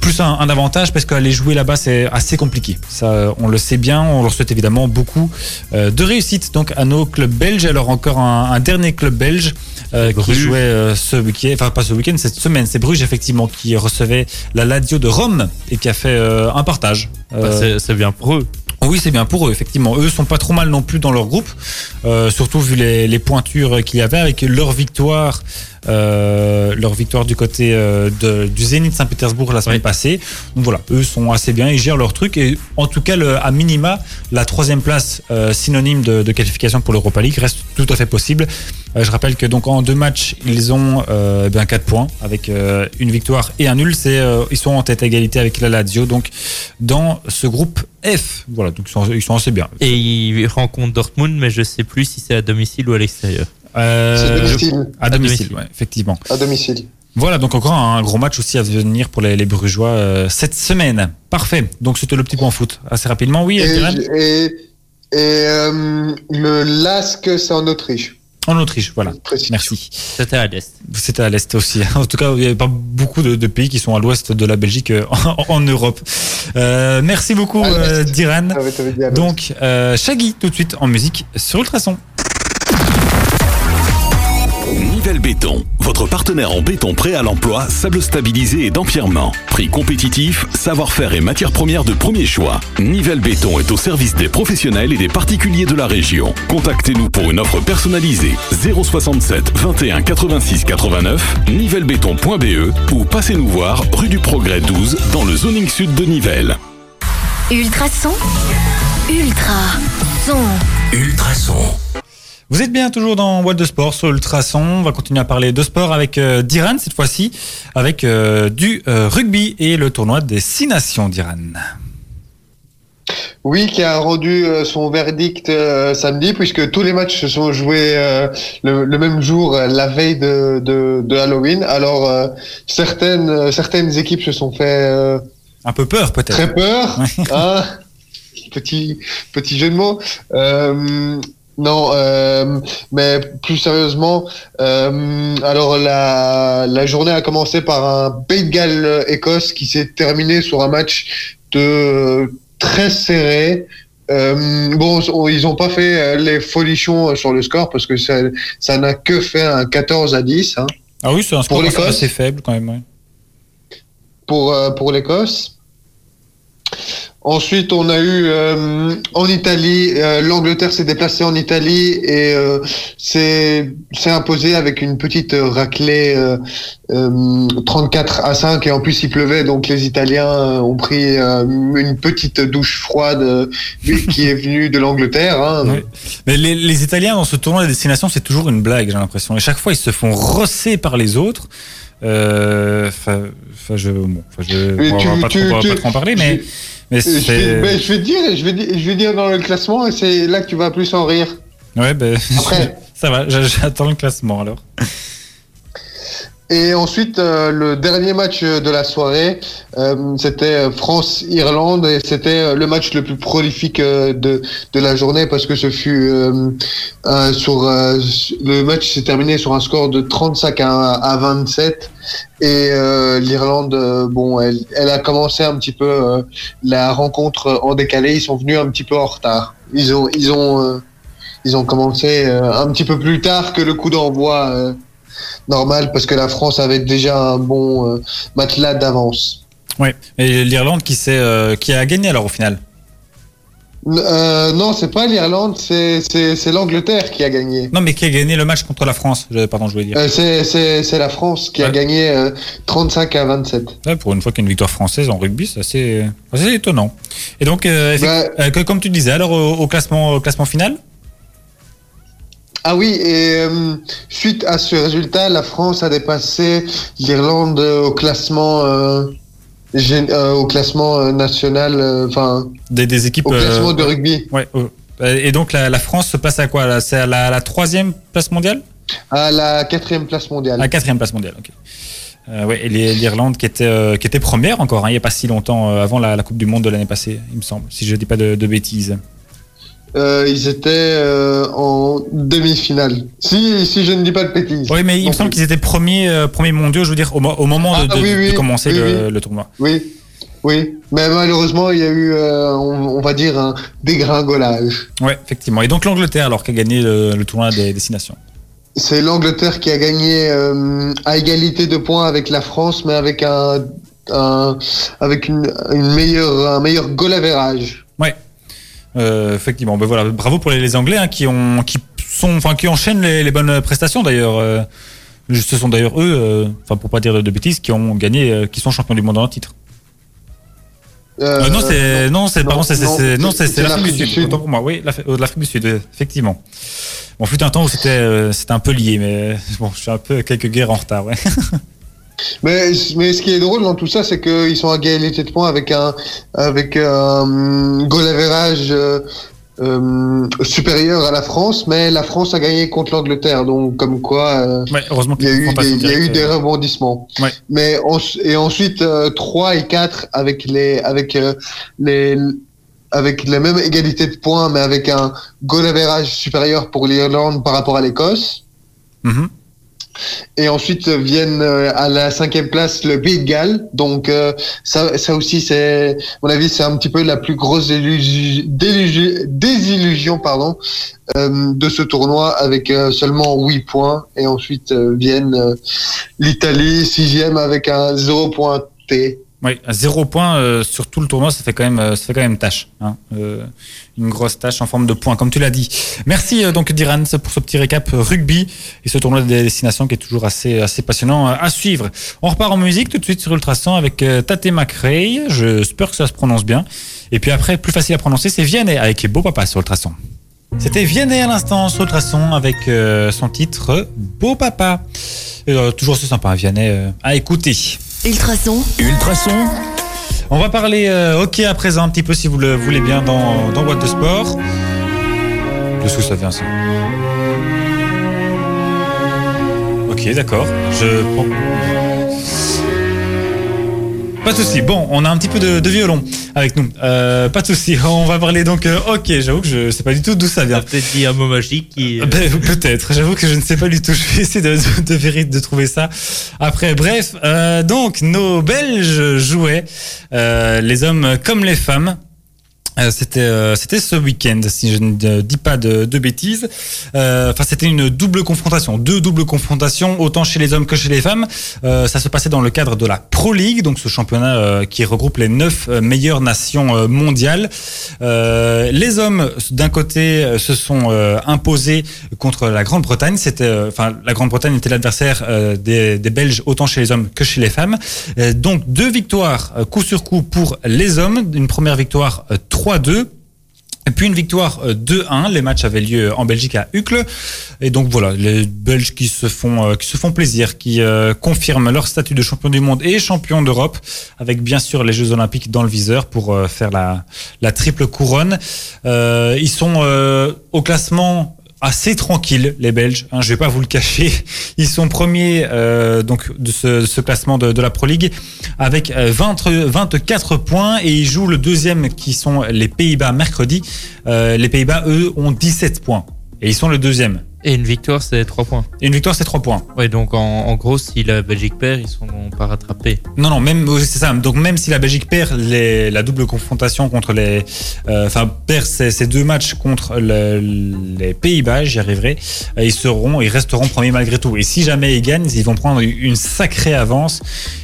D: plus un, un avantage parce qu'aller jouer là-bas c'est assez compliqué. Ça, euh, on le sait bien. On leur souhaite évidemment beaucoup euh, de réussite donc à nos clubs belges. Alors encore un, un dernier club belge euh, qui jouait euh, ce week-end, enfin pas ce week-end, cette semaine. C'est Bruges effectivement qui recevait la Lazio de Rome et qui a fait un partage.
C: Bah, c'est- bien pour eux.
D: oui, c'est bien pour eux, effectivement. Eux sont pas trop mal non plus dans leur groupe, surtout vu les, les pointures qu'il y avait avec leur victoire, euh, leur victoire du côté euh, de- du Zénith Saint-Pétersbourg la semaine
C: Oui.
D: passée. Donc voilà, eux sont assez bien, ils gèrent leur truc et en tout cas, le, à minima, la troisième place euh, synonyme de, de qualification pour l'Europa League reste tout à fait possible. Je rappelle que donc en deux matchs, ils ont eh bien quatre points avec une victoire et un nul. C'est ils sont en tête à égalité avec la Lazio, donc dans ce groupe F. Voilà, donc ils sont, ils sont assez bien.
C: Et ils rencontrent Dortmund, mais je sais plus si c'est à domicile ou à l'extérieur.
D: Euh,
E: à domicile.
D: À domicile, ouais, effectivement.
E: À domicile.
D: Voilà, donc encore un gros match aussi à venir pour les, les Brugeois euh, cette semaine. Parfait. Donc c'était le petit point foot. Assez rapidement, oui,
E: Et,
D: Diran
E: et, et euh, le LASK, c'est en Autriche.
D: En Autriche, voilà.
E: Précision.
D: Merci.
C: C'était à l'Est.
D: C'était à l'est aussi. En tout cas, il n'y a pas beaucoup de, de pays qui sont à l'ouest de la Belgique euh, en, en Europe. Euh, merci beaucoup, euh, Diran.
E: Ah.
D: Donc, euh, Shaggy, tout de suite en musique sur Ultrason.
H: Béton, votre partenaire en béton prêt à l'emploi, sable stabilisé et d'empierrement. Prix compétitif, savoir-faire et matières premières de premier choix. Nivelle Béton est au service des professionnels et des particuliers de la région. Contactez-nous pour une offre personnalisée 067 21 86 89 nivellebéton.be ou passez-nous voir rue du Progrès 12 dans le zoning sud de Nivelles.
A: Ultrason. Ultra. Son.
B: Ultrason.
D: Vous êtes bien toujours dans Wall de Sport sur Ultrason. On va continuer à parler de sport avec euh, Diran cette fois-ci, avec euh, du euh, rugby et le tournoi des Six Nations, Diran.
E: Oui, qui a rendu euh, son verdict samedi, puisque tous les matchs se sont joués le, le même jour, la veille de, de, de Halloween. Alors, certaines, certaines équipes se sont fait
D: Un peu peur peut-être.
E: très peur. Hein. petit, petit jeu de mots. Euh, non, euh, mais plus sérieusement, euh, alors la, la journée a commencé par un Pays de Galles-Écosse qui s'est terminé sur un match de très serré. Euh, bon, ils n'ont pas fait euh, les folichons sur le score parce que ça ça n'a que fait un 14 à 10 hein,
D: Ah oui, c'est un score
E: Pour
D: assez faible quand même. ouais.
E: pour, euh, pour l'Écosse. Ensuite, on a eu euh, en Italie, euh, l'Angleterre s'est déplacée en Italie et euh, s'est s'est imposé avec une petite raclée euh, euh, 34 à 5 et en plus il pleuvait donc les Italiens ont pris une petite douche froide qui est venue de l'Angleterre. Hein.
D: Mais les, les Italiens dans ce tournoi des destinations, c'est toujours une blague, j'ai l'impression. Et chaque fois, ils se font rosser par les autres. Enfin, je, bon, je,
E: Mais
D: on va
E: tu-
D: pas,
E: tu-
D: trop, on va
E: tu-
D: pas trop en parler, mais, mais
E: Je vais,
D: c'est.
E: ben, je vais te dire, je vais, di- je vais dire dans le classement et c'est là que tu vas plus en rire.
D: Ouais, ben,
E: Après.
D: ça va. j'a- J'attends le classement alors.
E: Et ensuite, euh, le dernier match de la soirée, euh, c'était France-Irlande et c'était euh, le match le plus prolifique euh, de, de la journée parce que ce fut euh, sur le match s'est terminé sur un score de 35 à, à 27 et l'Irlande, bon, elle, elle a commencé un petit peu la rencontre en décalé. Ils sont venus un petit peu en retard. Ils ont, ils ont, ils ont commencé un petit peu plus tard que le coup d'envoi. Normal parce que la France avait déjà un bon euh, matelas d'avance.
D: Ouais. Et l'Irlande qui, euh, qui a gagné alors au final?
E: Euh, non, c'est pas l'Irlande, c'est l'Angleterre qui a gagné.
D: Non, mais qui a gagné le match contre la France je- Pardon, je voulais dire.
E: Euh, c'est la France qui a gagné euh, 35 à 27.
D: Ouais, pour une fois qu'il y a une victoire française en rugby, c'est assez, assez étonnant. Et donc, que- comme tu disais, alors au, au classement, au classement final?
E: Ah oui, et euh, suite à ce résultat, la France a dépassé l'Irlande au classement euh, euh, au classement national, enfin
D: des, des équipes.
E: au classement de rugby,
D: ouais, euh, et donc la, la France se place à quoi C'est à la, la troisième place mondiale?
E: À la quatrième place mondiale.
D: À la quatrième place mondiale, ok. Euh, ouais, et l'Irlande qui était, euh, qui était première encore, hein, il n'y a pas si longtemps, euh, avant la, la Coupe du Monde de l'année passée, il me semble, si je ne dis pas de, de bêtises.
E: Euh, ils étaient euh, en demi-finale. Si si je ne dis pas de bêtises.
D: Oui, mais il me semble qu'ils étaient premiers, euh, premiers mondiaux, je veux dire, au, mo- au moment de,
E: Ah,
D: de-
E: oui, oui,
D: de commencer
E: oui,
D: le,
E: oui.
D: le tournoi.
E: Oui, oui, mais malheureusement il y a eu, on, on va dire un dégringolage.
D: Ouais, effectivement. Et donc l'Angleterre, alors, qui a gagné le, le tournoi des destinations.
E: C'est l'Angleterre qui a gagné à égalité de points avec la France, mais avec un, un avec une, une meilleure un meilleur goal average.
D: Ouais. Euh, effectivement. Ben voilà, bravo pour les, les Anglais hein, qui ont, qui sont, enfin, qui enchaînent les, les bonnes prestations d'ailleurs. Euh, ce sont d'ailleurs eux, euh, enfin pour pas dire de bêtises, qui ont gagné, euh, qui sont champions du monde en titre. Non, c'est non, c'est pardon, c'est
E: non,
D: c'est- l'Afrique du Sud. Autant pour moi, oui, l'Af- l'Afrique du Sud, effectivement. Bon, fut un temps où c'était c'était un peu lié, mais bon, je suis un peu quelques guerres en retard, ouais.
E: Mais, mais ce qui est drôle dans tout ça, c'est qu'ils sont à égalité de points avec un avec un goal average euh, euh, supérieur à la France, mais la France a gagné contre l'Angleterre, donc comme quoi. euh,
D: Ouais, heureusement
E: Il y a eu des, il y a eu
D: directe,
E: des rebondissements.
D: Ouais.
E: Mais et ensuite euh, 3 et 4 avec les avec les avec les mêmes égalités de points mais avec un goal average supérieur pour l'Irlande par rapport à l'Écosse.
D: mhm.
E: Et ensuite euh, viennent euh, à la cinquième place le Pays de Galles. Donc euh, ça, aussi c'est, à mon avis, c'est un petit peu la plus grosse désillusion pardon de ce tournoi avec seulement 8 points. Et ensuite viennent l'Italie sixième avec un 0 point.
D: Ouais, à zéro point euh, sur tout le tournoi, ça fait quand même, euh, ça fait quand même tâche. Hein, euh, une grosse tâche en forme de points, comme tu l'as dit. Merci euh, donc Diran pour ce petit récap euh, rugby et ce tournoi des destinations qui est toujours assez, assez passionnant euh, à suivre. On repart en musique tout de suite sur Ultrason avec Tate McRae. J'espère que ça se prononce bien. Et puis après, plus facile à prononcer, c'est Vianney avec Beau Papa sur Ultrason. C'était Vianney à l'instant sur Ultrason avec son titre Beau Papa. Toujours assez sympa, Vianney euh, à écouter.
A: Ultrason,
B: Ultrason,
D: On va parler euh, hockey à présent un petit peu si vous le voulez bien dans, dans Boîte de Sport. De que ça vient ça Ok d'accord. Je. Pas de souci. Bon, on a un petit peu de, de violon avec nous. Euh, pas de souci. On va parler donc euh, hockey. J'avoue que je sais pas du tout d'où ça vient.
C: peut-être dit un mot magique qui. euh,
D: Ben, Peut-être, j'avoue que je ne sais pas du tout. Je vais essayer de, de, de trouver ça après. Bref, euh, donc nos Belges jouaient, euh, les hommes comme les femmes. Euh, c'était euh, c'était ce week-end si je ne dis pas de, bêtises. Euh, Enfin c'était une double confrontation, deux doubles confrontations autant chez les hommes que chez les femmes. Euh, ça se passait dans le cadre de la Pro League, donc ce championnat euh, qui regroupe les neuf euh, meilleures nations euh, mondiales. Euh, les hommes d'un côté euh, se sont euh, imposés contre la Grande-Bretagne. C'était euh, enfin la Grande-Bretagne était l'adversaire euh, des, Belges autant chez les hommes que chez les femmes. Euh, donc deux victoires euh, coup sur coup pour les hommes, une première victoire euh, 3-2. Et puis une victoire euh, 2-1. Les matchs avaient lieu en Belgique à Uccle. Et donc voilà, les Belges qui se font euh, qui se font plaisir, qui euh, confirment leur statut de champion du monde et champion d'Europe, avec bien sûr les Jeux Olympiques dans le viseur pour euh, faire la triple couronne. Euh, ils sont euh, au classement assez tranquille les Belges. Hein, je vais pas vous le cacher. Ils sont premiers euh, donc de ce, ce classement de, la Pro League avec euh, 20, 24 points et ils jouent le deuxième qui sont les Pays-Bas mercredi. Euh, les Pays-Bas eux ont 17 points et ils sont le deuxième.
C: Et une victoire, c'est 3 points.
D: Et une victoire, c'est 3 points.
C: Ouais, donc en, en gros, si la Belgique perd, ils sont pas rattrapés.
D: Non, non, même oui, c'est ça. Donc même si la Belgique perd les, la double confrontation contre les, euh, enfin perd ces, ces deux matchs contre le- les Pays-Bas, j'y arriverai, euh, ils seront, ils resteront premiers malgré tout. Et si jamais ils gagnent, ils vont prendre une sacrée avance.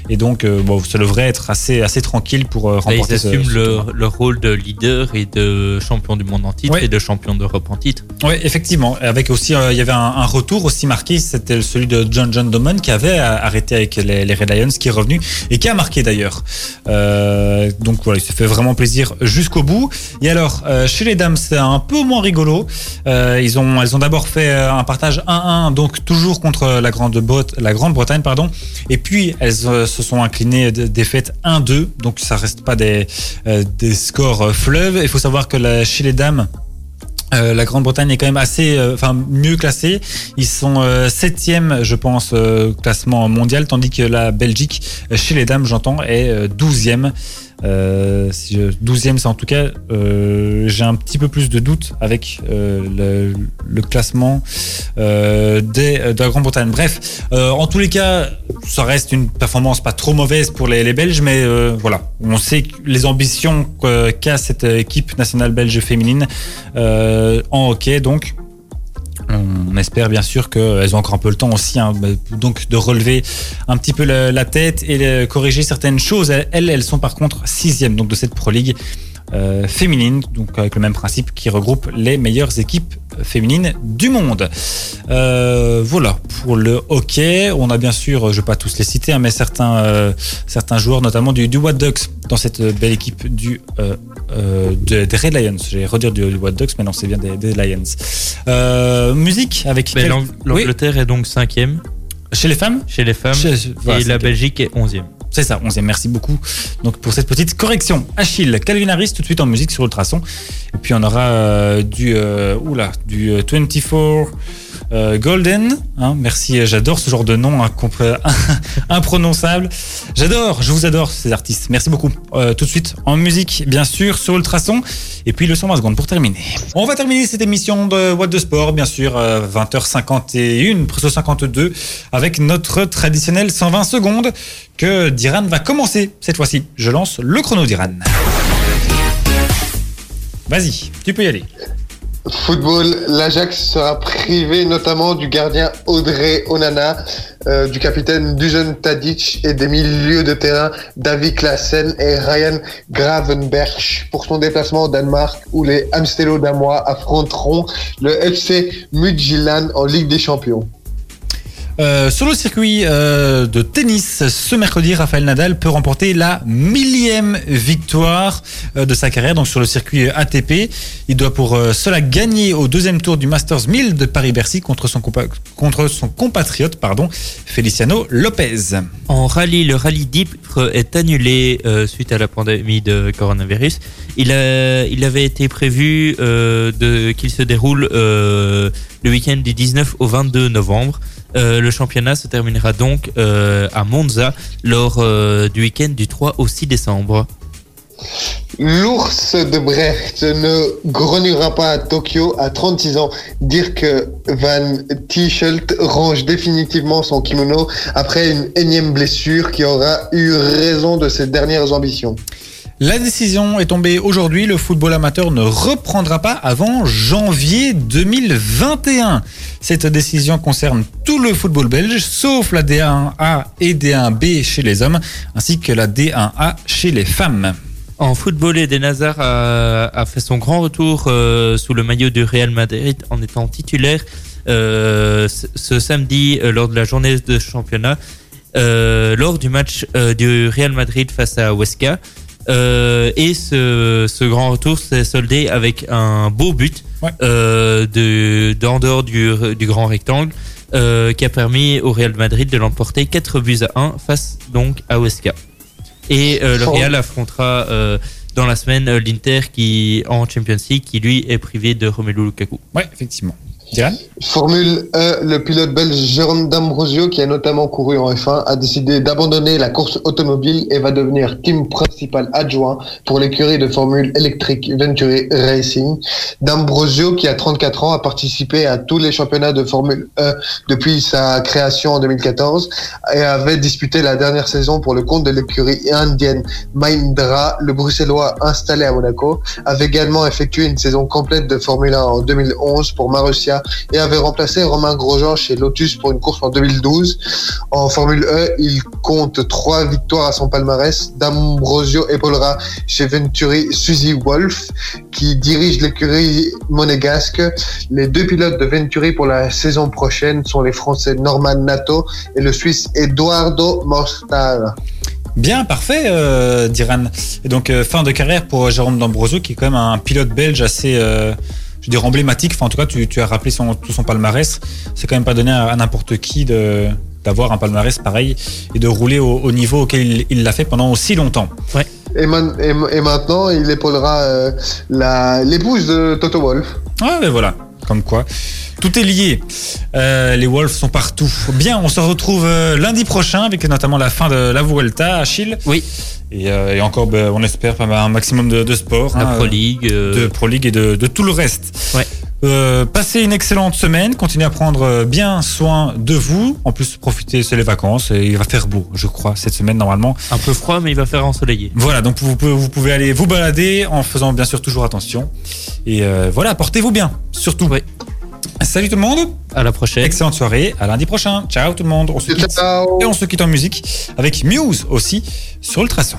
D: Et donc euh, bon, ça devrait être assez assez tranquille pour euh,
C: Là, ils
D: remporter ce,
C: assument
D: ce
C: leur, leur rôle de leader et de champion du monde en titre
D: Ouais.
C: et de champion d'Europe en titre.
D: Oui, effectivement. Avec aussi, euh, il y avait un, retour aussi marqué, c'était celui de John John Doman qui avait arrêté avec les, Red Lions, qui est revenu et qui a marqué d'ailleurs. Euh, donc voilà, il se fait vraiment plaisir jusqu'au bout. Et alors, euh, chez les dames, c'est un peu moins rigolo. Ils ont, elles ont d'abord fait un partage 1-1, donc toujours contre la Grande Bretagne, pardon. Et puis elles se sont inclinées défaite 1-2, donc ça reste pas des, scores fleuves. Il faut savoir que la- chez les dames. Euh, la Grande-Bretagne est quand même assez, euh, enfin mieux classée. Ils sont euh, septième, je pense, euh, classement mondial, tandis que la Belgique, chez les dames, j'entends, est douzième. Euh, si je- douzième, c'est en tout cas, euh, j'ai un petit peu plus de doutes avec euh, le, le classement euh, des, de la Grande-Bretagne. Bref, euh, en tous les cas, ça reste une performance pas trop mauvaise pour les, les Belges, mais euh, voilà, on sait les ambitions qu'a cette équipe nationale belge féminine euh, en hockey, donc. On espère bien sûr qu'elles ont encore un peu le temps aussi, hein, bah, donc de relever un petit peu la, tête et corriger certaines choses. Elles, elles sont par contre sixième donc de cette Pro League euh, féminine, donc avec le même principe qui regroupe les meilleures équipes féminines du monde. Euh, voilà pour le hockey. On a bien sûr, je vais pas tous les citer, hein, mais certains euh, certains joueurs, notamment du, du Ducks, dans cette belle équipe du euh, euh, de- des Red Lions. J'ai redire du, du Ducks, mais non, c'est bien des, des Lions. Euh, musique avec quel-
C: L'Angleterre est donc cinquième
D: chez les femmes?
C: chez les femmes
D: Chez- voilà,
C: et la. Belgique est onzième.
D: C'est ça, 11e. Merci beaucoup donc pour cette petite correction. Achille, Calvin Harris, tout de suite en musique sur Ultrason. Et puis on aura euh, du, euh, oula, du euh, 24 euh, Golden. hein. merci, euh, j'adore ce genre de nom imprononçable. J'adore, je vous adore ces artistes. Merci beaucoup. Euh, tout de suite en musique, bien sûr, sur Ultrason. Et puis le 120 secondes pour terminer. On va terminer cette émission de What de Sport, bien sûr, euh, 20h51, presque 52, avec notre traditionnel 120 secondes que Diran va commencer cette fois-ci. Je lance le chrono d'Iran. Vas-y, tu peux y aller.
E: Football, l'Ajax sera privé notamment du gardien Audrey Onana, euh, du capitaine Dusan Tadic et des milieux de terrain David Klassen et Ryan Gravenberch pour son déplacement au Danemark où les Amstelo damois affronteront le FC Midtjylland en Ligue des Champions.
D: Euh, sur le circuit euh, de tennis, ce mercredi, Rafael Nadal peut remporter la millième victoire euh, de sa carrière, donc sur le circuit ATP. Il doit pour euh, cela gagner au deuxième tour du Masters 1000 de Paris-Bercy contre son, compatriote pardon, Feliciano Lopez.
C: En rallye, le rallye d'Ypres est annulé euh, suite à la pandémie de coronavirus. Il, a, il avait été prévu qu'il se déroule le week-end du 19 au 22 novembre. Euh, le championnat se terminera donc euh, à Monza lors euh, du week-end du 3 au 6 décembre.
E: L'ours de Brecht ne grognera pas à Tokyo à 36 ans. Dire que Van Tichelt range définitivement son kimono après une énième blessure qui aura eu raison de ses dernières ambitions.
D: La décision est tombée aujourd'hui. Le football amateur ne reprendra pas avant janvier 2021. Cette décision concerne tout le football belge, sauf la D1A et D1B chez les hommes, ainsi que la D1A chez les femmes.
C: En football, Eden Hazard a, fait son grand retour euh, sous le maillot du Real Madrid en étant titulaire euh, ce, samedi euh, lors de la journée de championnat, lors du match du Real Madrid face à Huesca. Euh, et ce, ce grand retour s'est soldé avec un beau but
D: Ouais.
C: euh, de, d'en dehors du, du grand rectangle euh, qui a permis au Real Madrid de l'emporter 4 buts à 1 face donc à Huesca. Et le
E: Fort.
C: Real affrontera dans la semaine l'Inter qui en Champions League qui lui est privé de Romelu Lukaku.
D: Ouais, effectivement.
E: Formule 1, le pilote belge Jérôme D'Ambrosio, qui a notamment couru en F1, a décidé d'abandonner la course automobile et va devenir team principal adjoint pour l'écurie de Formule électrique Venturi Racing. D'Ambrosio, qui a 34 ans, a participé à tous les championnats de Formule 1 depuis sa création en 2014 et avait disputé la dernière saison pour le compte de l'écurie indienne Mahindra. Le bruxellois installé à Monaco avait également effectué une saison complète de Formule 1 en 2011 pour Marussia et avait remplacé Romain Grosjean chez Lotus pour une course en 2012. En Formule 1, il compte trois victoires à son palmarès. D'Ambrosio épaulera chez Venturi Suzy Wolf, qui dirige l'écurie monégasque. Les deux pilotes de Venturi pour la saison prochaine sont les Français Norman Nato et le Suisse Eduardo Mostar.
D: Bien, parfait, euh, Diran. Et donc, euh, fin de carrière pour Jérôme D'Ambrosio, qui est quand même un pilote belge assez, euh, je veux dire, emblématique. Enfin, en tout cas, tu, tu as rappelé son, tout son palmarès. C'est quand même pas donné à, à n'importe qui de d'avoir un palmarès pareil et de rouler au, au niveau auquel il- l'a fait pendant aussi longtemps.
E: Et, man- et, et maintenant, il épaulera euh, l'épouse de Toto Wolf.
D: Ah, ben voilà, comme quoi. Tout est lié. Euh, les Wolves sont partout. Bien, on se retrouve euh, lundi prochain avec notamment la fin de la Vuelta, Achille.
C: Oui.
D: Et, euh, et encore, ben, on espère pas mal, un maximum de, de sport.
C: La
D: hein,
C: Pro League. euh,
D: de Pro League et de, de tout le reste.
C: Ouais.
D: Euh, passez une excellente semaine, continuez à prendre euh, bien soin de vous. En plus, profitez, c'est les vacances et il va faire beau, je crois, cette semaine normalement.
C: Un peu froid, mais il va faire ensoleillé.
D: Voilà, donc vous pouvez, vous pouvez aller vous balader en faisant bien sûr toujours attention. Et euh, voilà, portez-vous bien, surtout.
C: Oui.
D: Salut tout le monde,
C: À la prochaine.
D: excellente soirée, à lundi prochain. Ciao tout le monde, on se quitte.
E: Ciao.
D: Et on se quitte en musique avec Muse aussi sur Ultrason.